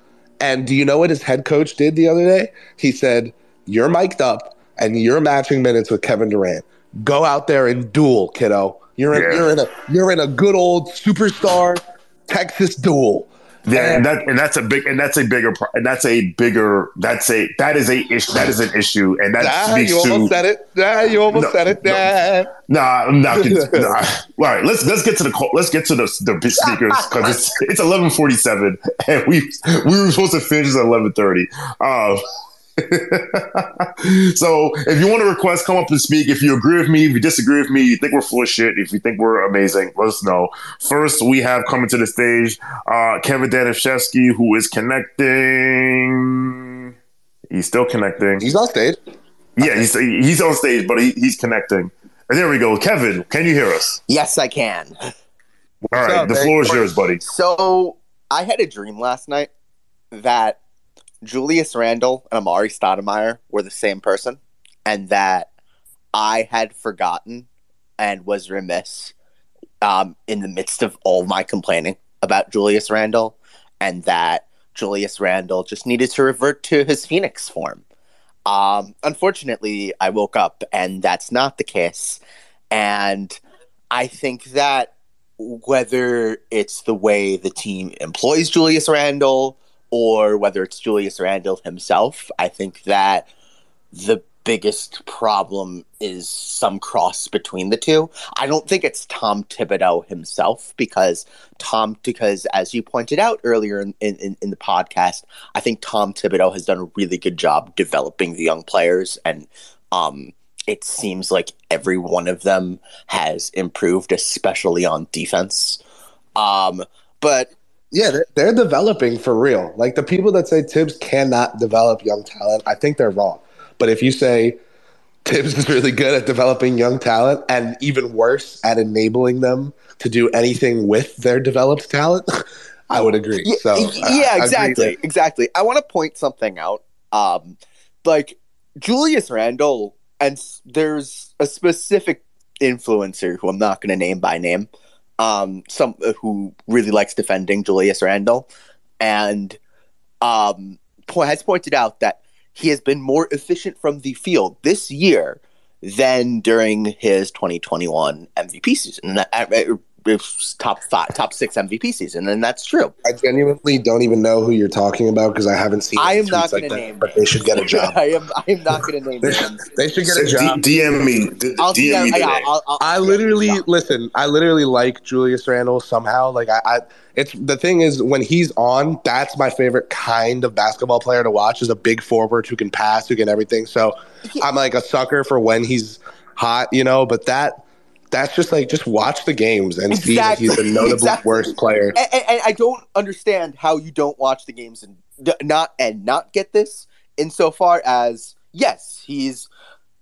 and do you know what his head coach did the other day? He said you're mic'd up and you're matching minutes with kevin durant. Go out there and duel kiddo. You're in, Yeah. you're in a you're in a good old superstar texas duel Yeah, and that and that's a big and that's a bigger and that's a bigger that's a that is a issue that is an issue and that ah, speaks you almost to said it ah, you almost No, said it no. Ah. nah I'm not gonna- nah. all right let's let's get to the let's get to the the speakers because it's it's eleven forty seven and we we were supposed to finish at eleven thirty um so if you want to request, come up and speak. If you agree with me, if you disagree with me, you think we're full of shit, if you think we're amazing, let us know. First, we have coming to the stage uh, Kevin Danishevsky, who is connecting. He's still connecting. he's on stage Yeah, he's he's on stage, but he, he's connecting. And there we go. Kevin, can you hear us? Yes, I can. All right, up, the man? floor is yours, buddy. So I had a dream last night that Julius Randle and Amar'e Stoudemire were the same person, and that I had forgotten and was remiss um, in the midst of all my complaining about Julius Randle, and that Julius Randle just needed to revert to his Phoenix form. Um, unfortunately, I woke up and that's not the case. And I think that whether it's the way the team employs Julius Randle or whether it's Julius Randle himself, I think that the biggest problem is some cross between the two. I don't think it's Tom Thibodeau himself because Tom, because as you pointed out earlier in, in, in the podcast, I think Tom Thibodeau has done a really good job developing the young players and um, it seems like every one of them has improved, especially on defense. Um, but yeah, they're, they're, developing for real. Like the people that say Thibs cannot develop young talent, I think they're wrong. But if you say Thibs is really good at developing young talent and even worse at enabling them to do anything with their developed talent, I would agree. Yeah, so yeah, I, exactly, I exactly. I want to point something out. Um, like Julius Randle, and there's a specific influencer who I'm not going to name by name, um, some uh, who really likes defending Julius Randle, and um, has pointed out that he has been more efficient from the field this year than during his 2021 MVP season. Top five, top six MVP season, and that's true. I genuinely don't even know who you're talking about because I haven't seen. I am not going like to name, but they should get a job. I am. I am not going to name they, names. They should get a job. D- DM me. D- I'll DM, me. I'll, I'll, I'll, I literally listen. I literally like Julius Randle somehow. Like I, I, it's the thing is when he's on, that's my favorite kind of basketball player to watch. Is a big forward who can pass, who can everything. So I'm like a sucker for when he's hot, you know. But that that's just like just watch the games and exactly. see that he's a notable exactly. worst player. And, and, and, I don't understand how you don't watch the games and not and not get this insofar as yes, he's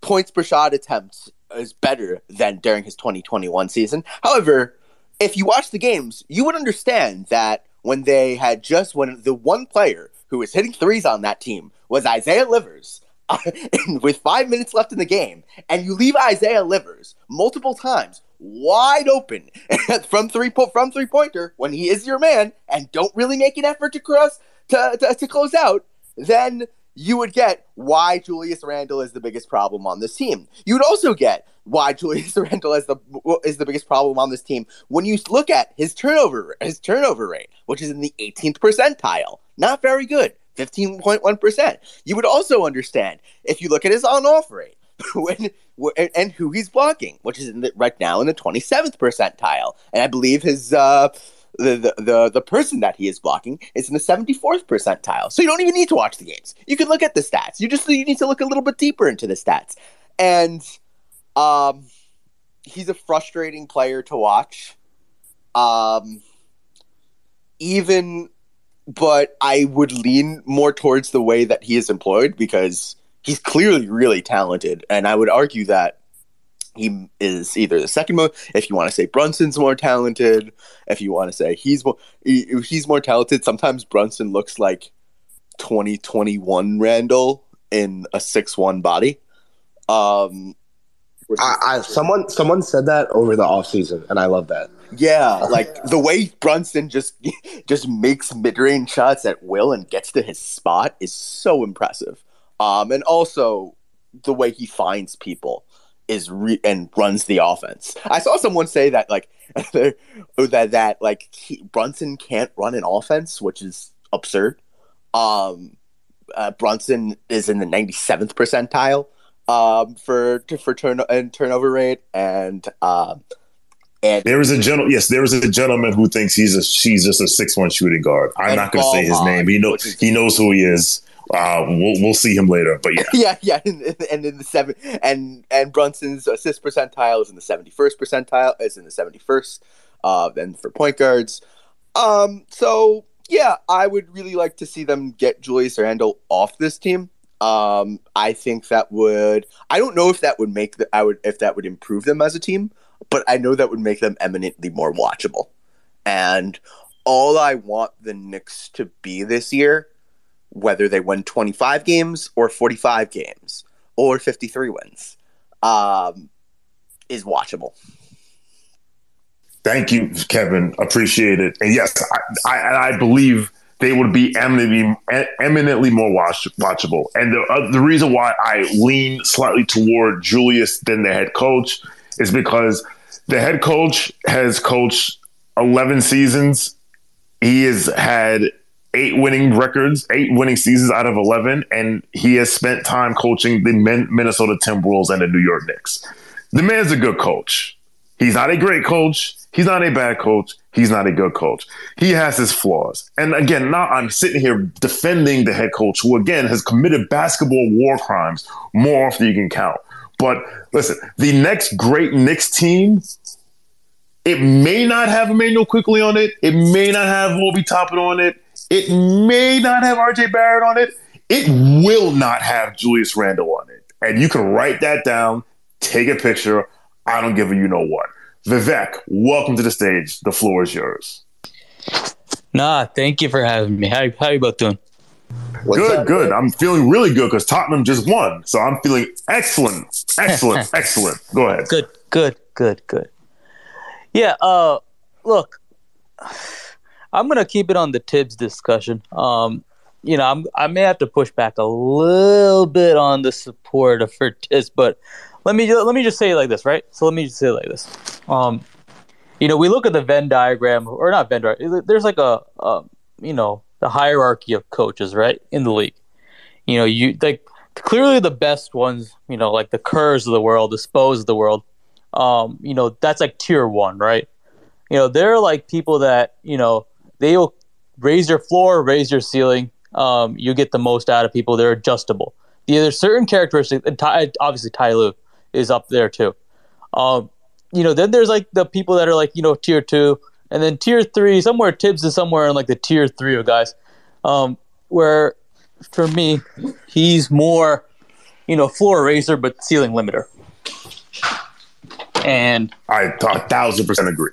points per shot attempt is better than during his 2021 season. However, if you watch the games, you would understand that when they had just when the one player who was hitting threes on that team was Isaiah Livers with five minutes left in the game, and you leave Isaiah Livers multiple times wide open from three po- from three pointer when he is your man, and don't really make an effort to cross to, to, to close out, then you would get why Julius Randle is the biggest problem on this team. You would also get why Julius Randle is the is the biggest problem on this team when you look at his turnover his turnover rate, which is in the 18th percentile. Not very good. 15.1%. You would also understand if you look at his on off rate when, and who he's blocking, which is the, right now in the 27th percentile. And I believe his. Uh, the, the, the the person that he is blocking is in the 74th percentile. So you don't even need to watch the games. You can look at the stats. You just you need to look a little bit deeper into the stats. And um he's a frustrating player to watch. Um even but I would lean more towards the way that he is employed because he's clearly really talented, and I would argue that he is either the second most. If you want to say Brunson's more talented, if you want to say he's more he, he's more talented, sometimes Brunson looks like 2021 Randle in a six one body. Um, I, I, someone someone said that over the offseason, and I love that. Yeah, like the way Brunson just just makes mid range shots at will and gets to his spot is so impressive. Um, and also the way he finds people is re- and runs the offense. I saw someone say that like that that like he, Brunson can't run an offense, which is absurd. Um, uh, Brunson is in the 97th percentile um, for for turn and turnover rate, and um, there is a gentleman. Yes, there is a gentleman who thinks he's a she's just a six one shooting guard. I'm not going to say his name. He knows he knows who he is. Uh, we'll we'll see him later. But yeah, yeah, yeah. And, in the seven and and Brunson's assist percentile is in the seventy first percentile. Is in the seventy first. Uh, and for point guards, um, so yeah, I would really like to see them get Julius Randle off this team. Um, I think that would. I don't know if that would make the. I would if that would improve them as a team but I know that would make them eminently more watchable. And all I want the Knicks to be this year, whether they win 25 games or 45 games or 53 wins, um, is watchable. Thank you, Kevin. Appreciate it. And yes, I, I, I believe they would be eminently, eminently more watch, watchable. And the, uh, the reason why I lean slightly toward Julius than the head coach is because the head coach has coached 11 seasons. He has had eight winning records, eight winning seasons out of 11, and he has spent time coaching the Minnesota Timberwolves and the New York Knicks. The man's a good coach. He's not a great coach. He's not a bad coach. He's not a good coach. He has his flaws. And again, now I'm sitting here defending the head coach who, again, has committed basketball war crimes more often than you can count. But listen, the next great Knicks team, it may not have Immanuel Quickley on it. It may not have Obi Toppin on it. It may not have RJ Barrett on it. It will not have Julius Randle on it. And you can write that down, take a picture. I don't give a you know what. Vivek, welcome to the stage. The floor is yours. Nah, thank you for having me. How, how you both doing? What's good, up, good. Man? I'm feeling really good because Tottenham just won. So I'm feeling excellent, excellent, excellent. Go ahead. Good, good, good, good. Yeah, uh, look, I'm going to keep it on the Thibs discussion. Um, you know, I'm, I may have to push back a little bit on the support for Thibs, but let me let me just say it like this, right? So let me just say it like this. Um, you know, we look at the Venn diagram, or not Venn diagram. There's like a, a, you know, the hierarchy of coaches, right, in the league. You know, you like clearly the best ones. You know, like the Kerrs of the world, the Spos of the world. Um, you know, that's like tier one, right? You know, they're like people that you know they'll raise your floor, raise your ceiling. Um, you get the most out of people. They're adjustable. There's certain characteristics, and Ty, obviously Ty Lue, is up there too. Um, you know, then there's like the people that are like, you know, tier two, and then tier three, somewhere Thibs is somewhere in like the tier three of guys. Um, where for me, he's more, you know, floor raiser but ceiling limiter. And I a thousand percent agree.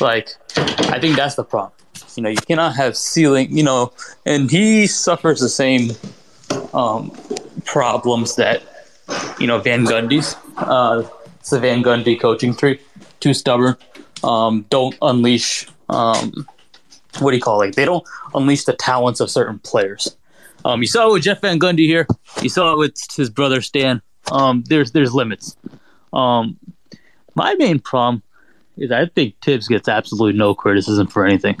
Like, I think that's the problem. You know, you cannot have ceiling. You know, and he suffers the same um, problems that you know, Van Gundy's. Uh, it's the Van Gundy coaching tree. Too stubborn. Um, don't unleash. Um, what do you call it? They don't unleash the talents of certain players. Um, you saw it with Jeff Van Gundy here. You saw it with his brother Stan. Um, there's there's limits. Um, my main problem is I think Thibs gets absolutely no criticism for anything,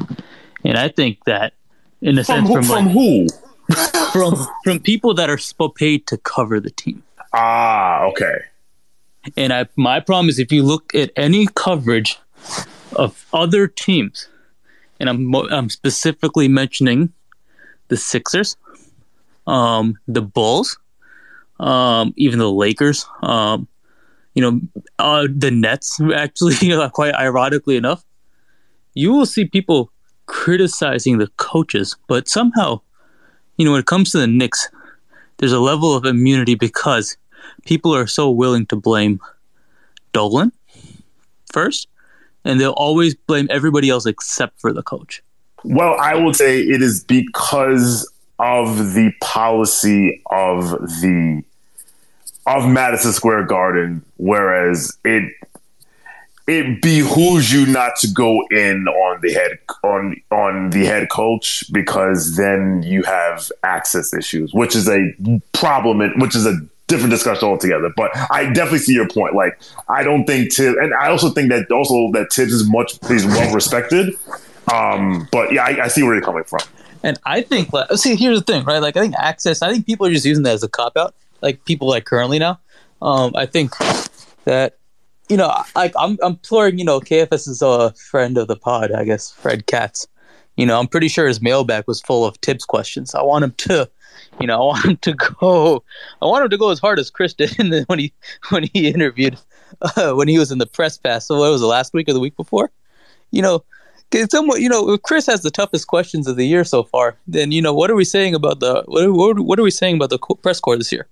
and I think that in a from sense who, from, from like, who from from people that are paid to cover the team. Ah, okay. And I, my problem is if you look at any coverage of other teams, and I'm I'm specifically mentioning the Sixers, um, the Bulls, um, even the Lakers, um, you know, uh, the Nets. Actually, quite ironically enough, you will see people criticizing the coaches, but somehow, you know, when it comes to the Knicks, there's a level of immunity because people are so willing to blame Dolan first, and they'll always blame everybody else except for the coach. Well, I would say it is because of the policy of the of Madison Square Garden, whereas it it behooves you not to go in on the head on on the head coach because then you have access issues, which is a problem. Which is a different discussion altogether. But I definitely see your point. Like I don't think Thibs, and I also think that also that Thibs is much he's well respected. Um, but yeah, I, I see where you're coming from. And I think, like, see, here's the thing, right? Like, I think access. I think people are just using that as a cop out. Like people like currently now. Um, I think that you know, like I'm, I'm imploring, you know, KFS is a friend of the pod, I guess, Fred Katz. You know, I'm pretty sure his mailbag was full of Thibs questions. I want him to, you know, I want him to go, I want him to go as hard as Chris did when he when he interviewed uh, when he was in the press pass. So what was it last week or the week before? You know, somewhat, you know, Chris has the toughest questions of the year so far, then you know, what are we saying about the what what, what are we saying about the press corps this year?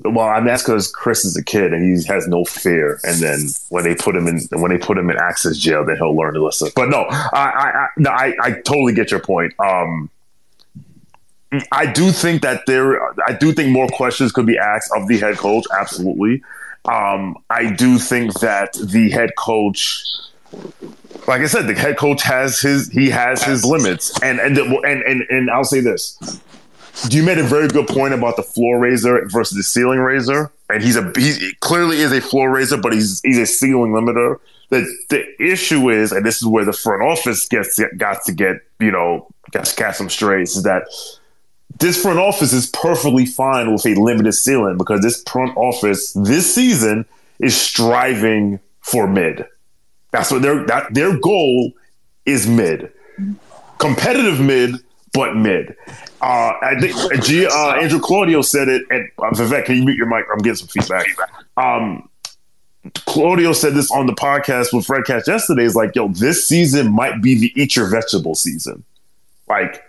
Well, I mean that's because Chris is a kid and he has no fear. And then when they put him in when they put him in access jail, then he'll learn to listen. But no, I I I, no, I, I totally get your point. Um, I do think that there, I do think more questions could be asked of the head coach. Absolutely. Um, I do think that the head coach, like I said, the head coach has his, he has his limits, and and and and, and I'll say this: you made a very good point about the floor raiser versus the ceiling raiser, and he's a he clearly is a floor raiser, but he's he's a ceiling limiter. The the issue is, and this is where the front office gets got to get you know got to catch some strays, is that this front office is perfectly fine with a limited ceiling because this front office this season is striving for mid. That's what their that their goal is mid, competitive mid, but mid. Uh, I think G, uh, Andrew Claudio said it. And uh, Vivek, can you mute your mic? I'm getting some feedback. Um, Claudio said this on the podcast with Fred Katz yesterday. Is like, yo, this season might be the eat your vegetable season. Like,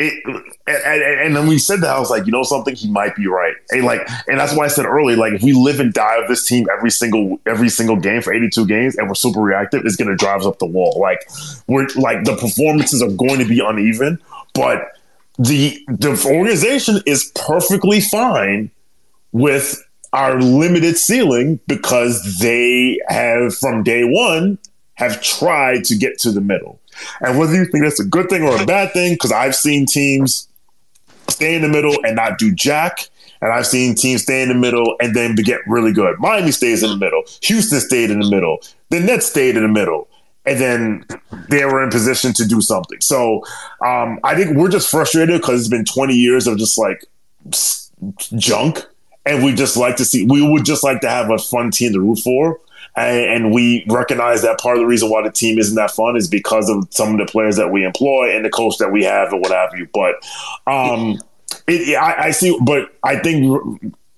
it, and, and, then we said that I was like, you know something, he might be right. And like, and that's why I said early, like, if we live and die of this team every single every single game for 82 games, and we're super reactive, it's to drive us up the wall. Like, we're like the performances are going to be uneven, but the the organization is perfectly fine with our limited ceiling because they have from day one have tried to get to the middle. And whether you think that's a good thing or a bad thing, because I've seen teams stay in the middle and not do jack. And I've seen teams stay in the middle and then get really good. Miami stays in the middle. Houston stayed in the middle. The Nets stayed in the middle. And then they were in position to do something. So um, I think we're just frustrated because it's been 20 years of just like junk. And we just like to see, we would just like to have a fun team to root for and, we recognize that part of the reason why the team isn't that fun is because of some of the players that we employ and the coach that we have and what have you. But um, it, I, I, see, but I think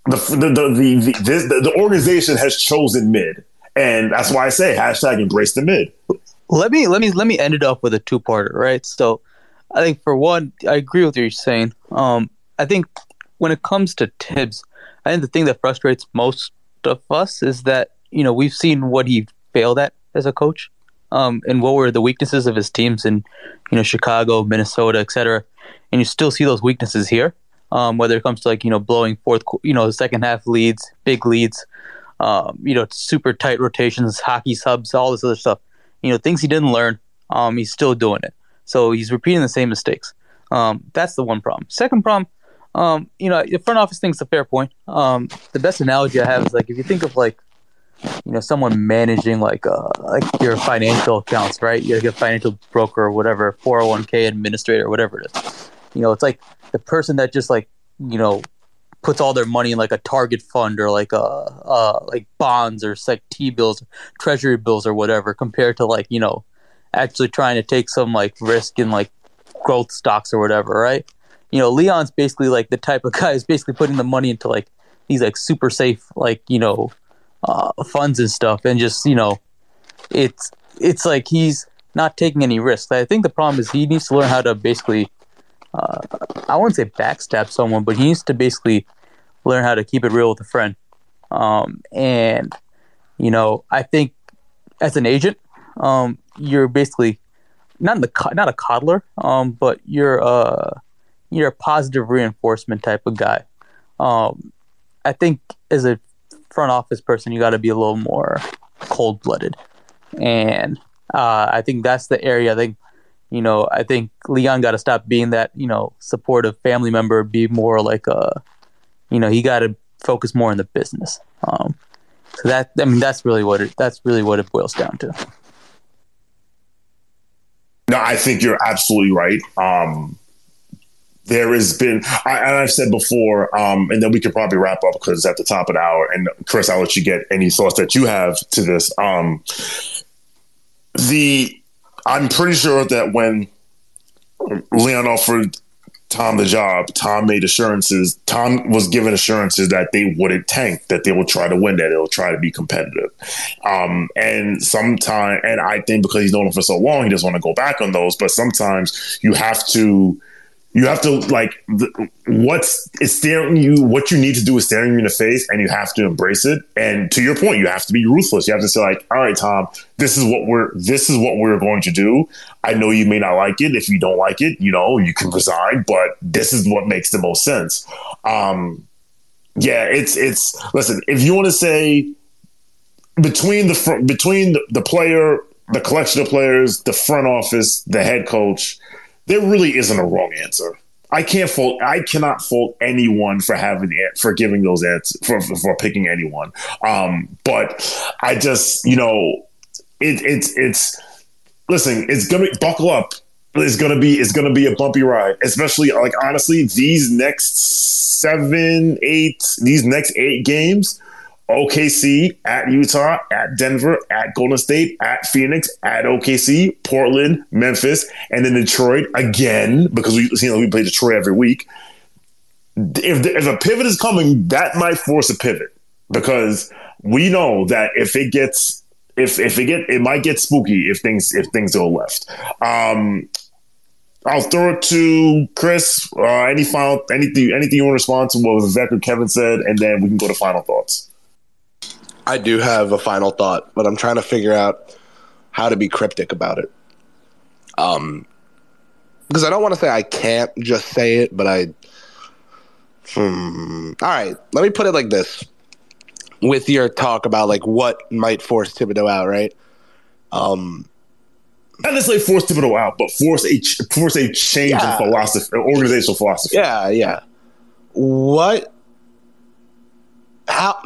the the the the, this, the the organization has chosen mid, and that's why I say hashtag embrace the mid. Let me let me let me end it up with a two parter, right? So, I think for one, I agree with what you're saying. Um, I think when it comes to Thibs, I think the thing that frustrates most of us is that you know, we've seen what he failed at as a coach, um, and what were the weaknesses of his teams in, you know, Chicago, Minnesota, etc. And you still see those weaknesses here, um, whether it comes to like you know blowing fourth, you know, second half leads, big leads, um, you know, super tight rotations, hockey subs, all this other stuff. You know, things he didn't learn. Um, he's still doing it, so he's repeating the same mistakes. Um, that's the one problem. Second problem. Um, you know, the front office thinks a fair point. Um, the best analogy I have is like if you think of like you know someone managing like uh like your financial accounts right? You're like a financial broker or whatever 401k administrator whatever it is. You know it's like the person that just like you know puts all their money in like a target fund or like a uh, uh like bonds or like t bills treasury bills or whatever compared to like you know actually trying to take some like risk in like growth stocks or whatever right? You know leon's basically like the type of guy who's basically putting the money into like these like super safe like you know uh, funds and stuff, and just you know, it's it's like he's not taking any risks. I think the problem is he needs to learn how to basically, uh, I wouldn't say backstab someone, but he needs to basically learn how to keep it real with a friend. Um, and you know, I think as an agent, um, you're basically not the not a coddler, um, but you're uh, you're a positive reinforcement type of guy. Um, I think as a front office person, you got to be a little more cold blooded. And uh, I think that's the area. I think, you know, I think Leon got to stop being that, you know, supportive family member, be more like a, you know, he got to focus more on the business. Um, so that, I mean, that's really what it, that's really what it boils down to. No, I think you're absolutely right. Um, there has been, I, and I've said before, um, and then we could probably wrap up because it's at the top of the hour. And Chris, I'll let you get any thoughts that you have to this. Um, the, I'm pretty sure that when Leon offered Tom the job, Tom made assurances. Tom was given assurances that they wouldn't tank, that they will try to win, that they'll try to be competitive. Um, and sometimes, and I think because he's known him for so long, he doesn't want to go back on those. But sometimes you have to you have to like the, what's is staring you what you need to do is staring you in the face and you have to embrace it. And to your point you have to be ruthless. You have to say like all right tom this is what we're this is what we're going to do. I know you may not like it. If you don't like it you know you can resign but this is what makes the most sense. Um yeah it's it's listen if you want to say between the front between the, the player the collection of players the front office the head coach there really isn't a wrong answer. I can't fault. I cannot fault anyone for having for giving those answers for for picking anyone. Um, but I just you know it, it's it's listen. It's gonna buckle up. It's gonna be it's gonna be a bumpy ride, especially like honestly these next seven eight these next eight games OKC, at Utah, at Denver, at Golden State, at Phoenix, at OKC, Portland, Memphis, and then Detroit again because we you know we play Detroit every week. If if a pivot is coming, that might force a pivot because we know that if it gets if if it get it might get spooky if things if things go left. Um, I'll throw it to Chris. Uh, any final anything anything you want to respond to what Vivek or Kevin said, and then we can go to final thoughts. I do have a final thought, but I'm trying to figure out how to be cryptic about it. Um, because I don't want to say I can't just say it, but I. Hmm. All right, let me put it like this. With your talk about like what might force Thibodeau out, right? Um, not necessarily force Thibodeau out, but force a force a change yeah. in philosophy, organizational philosophy. Yeah, yeah. What how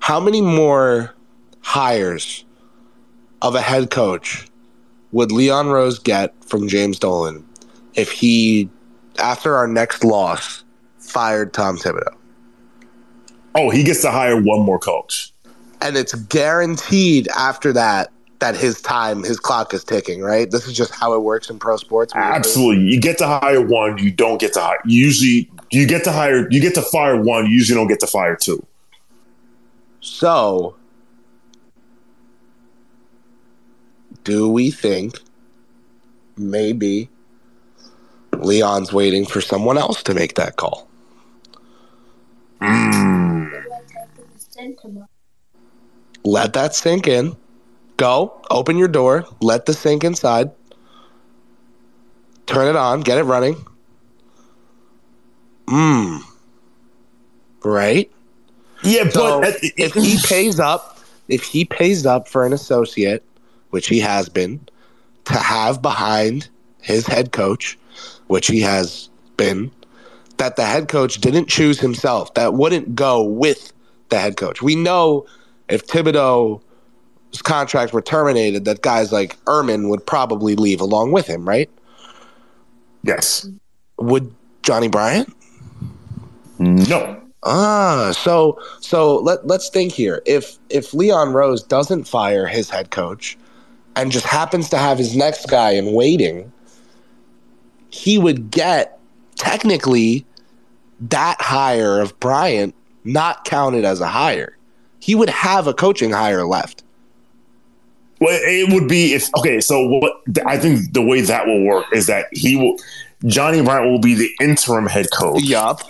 how many more hires of a head coach would Leon Rose get from James Dolan if he, after our next loss, fired Tom Thibodeau? Oh, he gets to hire one more coach. And it's guaranteed after that that his time, his clock is ticking, right? This is just how it works in pro sports. Absolutely. You get to hire one, you don't get to hire. Usually, you get to hire, you get to fire one, you usually don't get to fire two. So, do we think maybe Leon's waiting for someone else to make that call? Mm. Let that sink in. Go, open your door, let the sink inside, turn it on, get it running. Mmm. Right? Yeah, so but if he pays up, if he pays up for an associate, which he has been, to have behind his head coach, which he has been, that the head coach didn't choose himself, that wouldn't go with the head coach. We know if Thibodeau's contract were terminated, that guys like Erman would probably leave along with him, right? Yes. Would Johnnie Bryant? No. Ah, so so let let's think here. If if Leon Rose doesn't fire his head coach and just happens to have his next guy in waiting, he would get technically that hire of Bryant not counted as a hire. He would have a coaching hire left. Well, it would be if okay. So what I think the way that will work is that he will Johnnie Bryant will be the interim head coach. Yup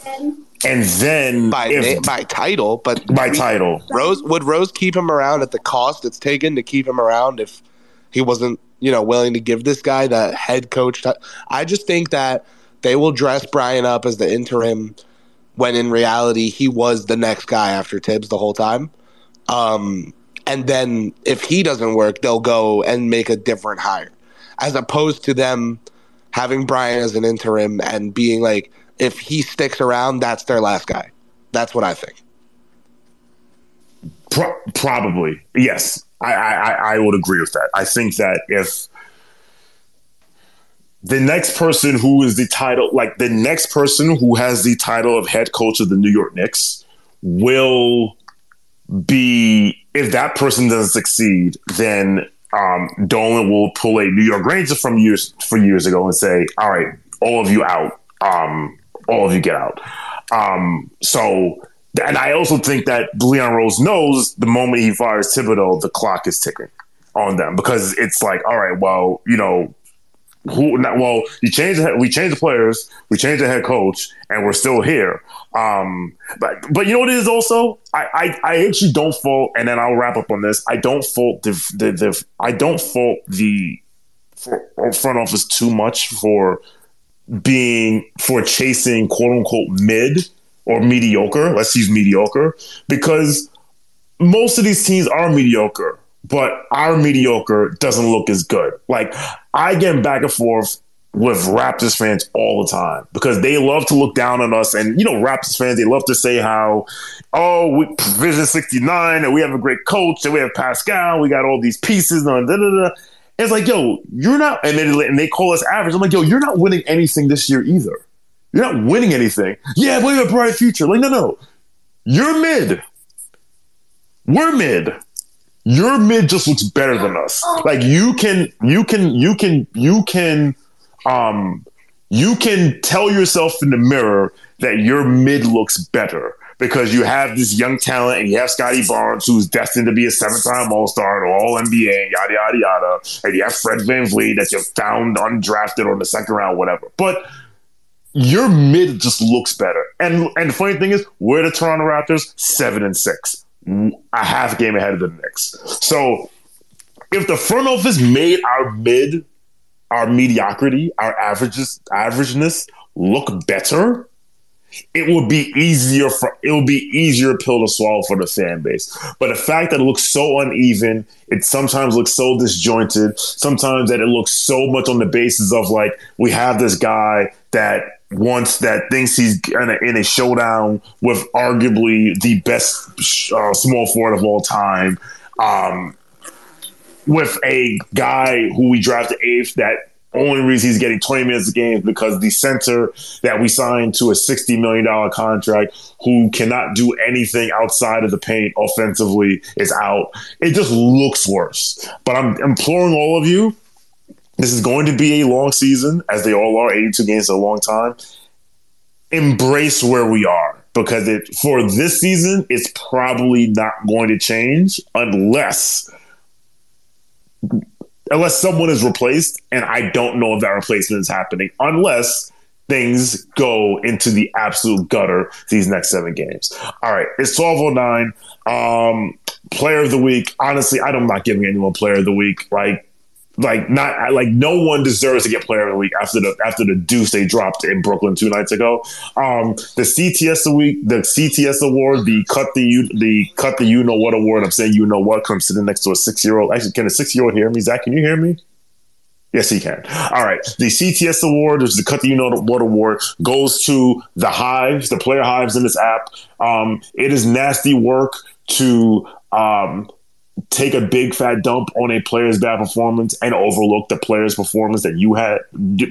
and then by if, by title, but by title, Rose would Rose keep him around at the cost it's taken to keep him around if he wasn't you know willing to give this guy the head coach. T- I just think that they will dress Bryant up as the interim when in reality he was the next guy after Thibs the whole time. Um, and then if he doesn't work, they'll go and make a different hire, as opposed to them having Bryant as an interim and being like if he sticks around, that's their last guy. That's what I think. Pro- probably yes. I, I I would agree with that. I think that if the next person who is the title, like the next person who has the title of head coach of the New York Knicks, will be if that person doesn't succeed, then um, Dolan will pull a New York Ranger from years for years ago and say, "All right, all of you out. Um, all of you get out. Um, so, and I also think that Leon Rose knows the moment he fires Thibodeau, the clock is ticking on them because it's like, all right, well, you know, who? Well, you change the, we change the players, we change the head coach, and we're still here. Um, but but you know what it is also, I, I I actually don't fault, and then I'll wrap up on this. I don't fault the the, the I don't fault the front office too much for being for chasing quote unquote mid or mediocre. Let's use mediocre because most of these teams are mediocre, but our mediocre doesn't look as good. Like I get back and forth with Raptors fans all the time because they love to look down on us. And, you know, Raptors fans, they love to say how, oh, we Vision 69 and we have a great coach and we have Pascal, we got all these pieces. And da, da, da. It's like, yo, you're not, and, then, and they call us average. I'm like, yo, you're not winning anything this year either. You're not winning anything. Yeah, we have a bright future. Like, no, no. You're mid. We're mid. Your mid just looks better than us. Like you can, you can, you can, you can, um, you can tell yourself in the mirror that your mid looks better because you have this young talent and you have Scottie Barnes, who's destined to be a seven time All Star or All NBA, yada, yada, yada. And you have Fred VanVleet that you found undrafted on the second round, whatever. But your mid just looks better. And and the funny thing is, we're the Toronto Raptors, seven and six, a half game ahead of the Knicks. So if the front office made our mid, our mediocrity, our averages, averageness look better, it will be easier for it will be easier pill to swallow for the fan base. But the fact that it looks so uneven, it sometimes looks so disjointed, sometimes that it looks so much on the basis of like we have this guy that wants that thinks he's in a, in a showdown with arguably the best uh, small forward of all time. Um, with a guy who we drafted eighth that only reason he's getting 20 minutes a game is because the center that we signed to a $60 million contract who cannot do anything outside of the paint offensively is out. It just looks worse. But I'm imploring all of you this is going to be a long season, as they all are. 82 games is a long time. Embrace where we are because it for this season, it's probably not going to change unless unless someone is replaced, and I don't know if that replacement is happening unless things go into the absolute gutter these next seven games. All right, it's 1209. Um, player of the week. Honestly, I'm not giving anyone player of the week. Like like not like no one deserves to get player of the week after the after the deuce they dropped in Brooklyn two nights ago. Um, the CTS the week, the CTS award, the cut the you the cut the you know what award. I'm saying you know what. I'm sitting next to a six year old. Actually, can a six year old hear me? Zach, can you hear me? Yes, he can. All right. The CTS award, is the Cut the You Know What award, goes to the hives, the player hives in this app. Um, it is nasty work to um, take a big fat dump on a player's bad performance and overlook the player's performance that you had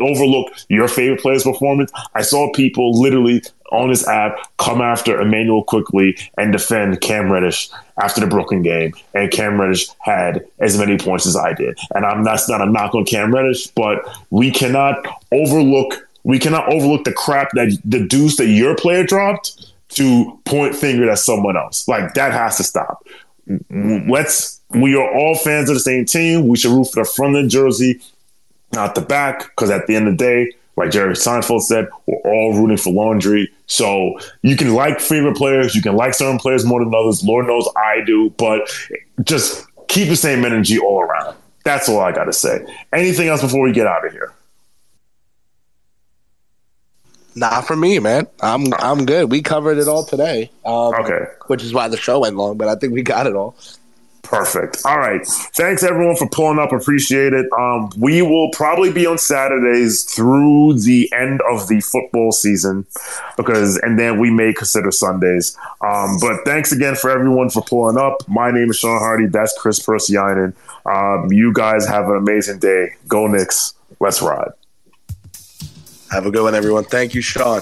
overlook your favorite player's performance. I saw people literally on this app come after Immanuel Quickley and defend Cam Reddish after the Brooklyn game, and Cam Reddish had as many points as I did. And I'm that's not a knock on Cam Reddish, but we cannot overlook we cannot overlook the crap that the deuce that your player dropped to point finger at someone else. Like that has to stop Mm-hmm. let's we are all fans of the same team. We should root for the front of the jersey, not the back, because at the end of the day, like Jerry Seinfeld said, we're all rooting for laundry. So you can like favorite players, you can like certain players more than others. Lord knows I do, but just keep the same energy all around. That's all I got to say. Anything else before we get out of here? Not for me, man. I'm I'm good. We covered it all today. Um, okay. Which is why the show went long, but I think we got it all. Perfect. All right. Thanks everyone for pulling up. Appreciate it. Um, we will probably be on Saturdays through the end of the football season because, and then we may consider Sundays. Um, but thanks again for everyone for pulling up. My name is Sean Hardy. That's Chris Persianen. Um, you guys have an amazing day. Go Knicks. Let's ride. Have a good one, everyone. Thank you, Sean.